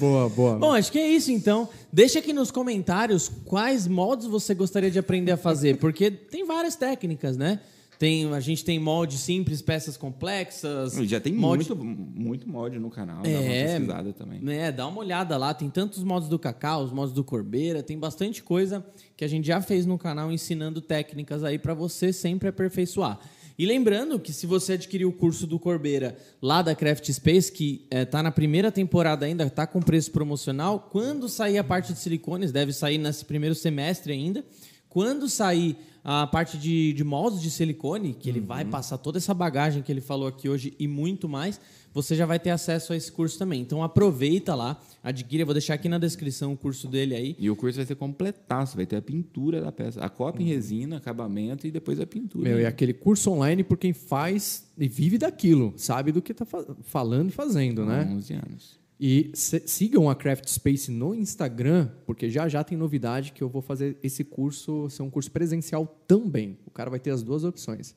Boa, boa. Bom, acho que é isso então. Deixa aqui nos comentários quais moldes você gostaria de aprender a fazer, porque tem várias técnicas, né? Tem, a gente tem molde simples, peças complexas. Já tem molde, muito, muito molde no canal, dá uma É, pesquisada também. né? Dá uma olhada lá, tem tantos modos do Cacau, os modos do Corbeira, tem bastante coisa que a gente já fez no canal ensinando técnicas aí para você sempre aperfeiçoar. E lembrando que se você adquirir o curso do Corbeira lá da Craft Space, que está na primeira temporada ainda, está com preço promocional, quando sair a parte de silicones, deve sair nesse primeiro semestre ainda, quando sair a parte de, de moldes de silicone, que ele vai passar toda essa bagagem que ele falou aqui hoje e muito mais, você já vai ter acesso a esse curso também. Então aproveita lá, adquira, vou deixar aqui na descrição o curso dele aí. E o curso vai ser completaço, vai ter a pintura da peça, a cópia em resina, acabamento e depois a pintura. Meu, e aquele curso online por quem faz e vive daquilo, sabe do que tá fa- falando e fazendo, Há né? 11 anos. E sigam a Craft Space no Instagram, porque já já tem novidade que eu vou fazer esse curso ser um curso presencial também. O cara vai ter as duas opções.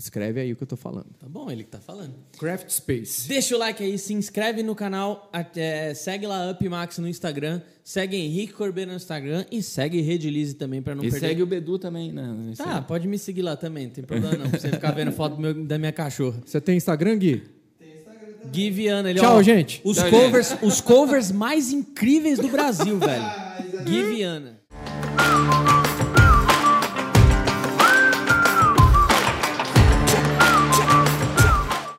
Escreve aí o que eu tô falando. Tá bom, ele que tá falando. Craft Space. Deixa o like aí, se inscreve no canal, até- segue lá UpMax no Instagram, segue Henrique Corbeira no Instagram e segue Redilize também pra não E perder. segue o Bedu também, né? Tá, pode me seguir lá também, não tem problema não, pra você ficar vendo foto meu- da minha cachorra. Você tem Instagram, Gui? Gui Viana, ele Tchau, ó, gente. Os Tchau, covers, os covers mais incríveis do Brasil, velho. Gui Viana.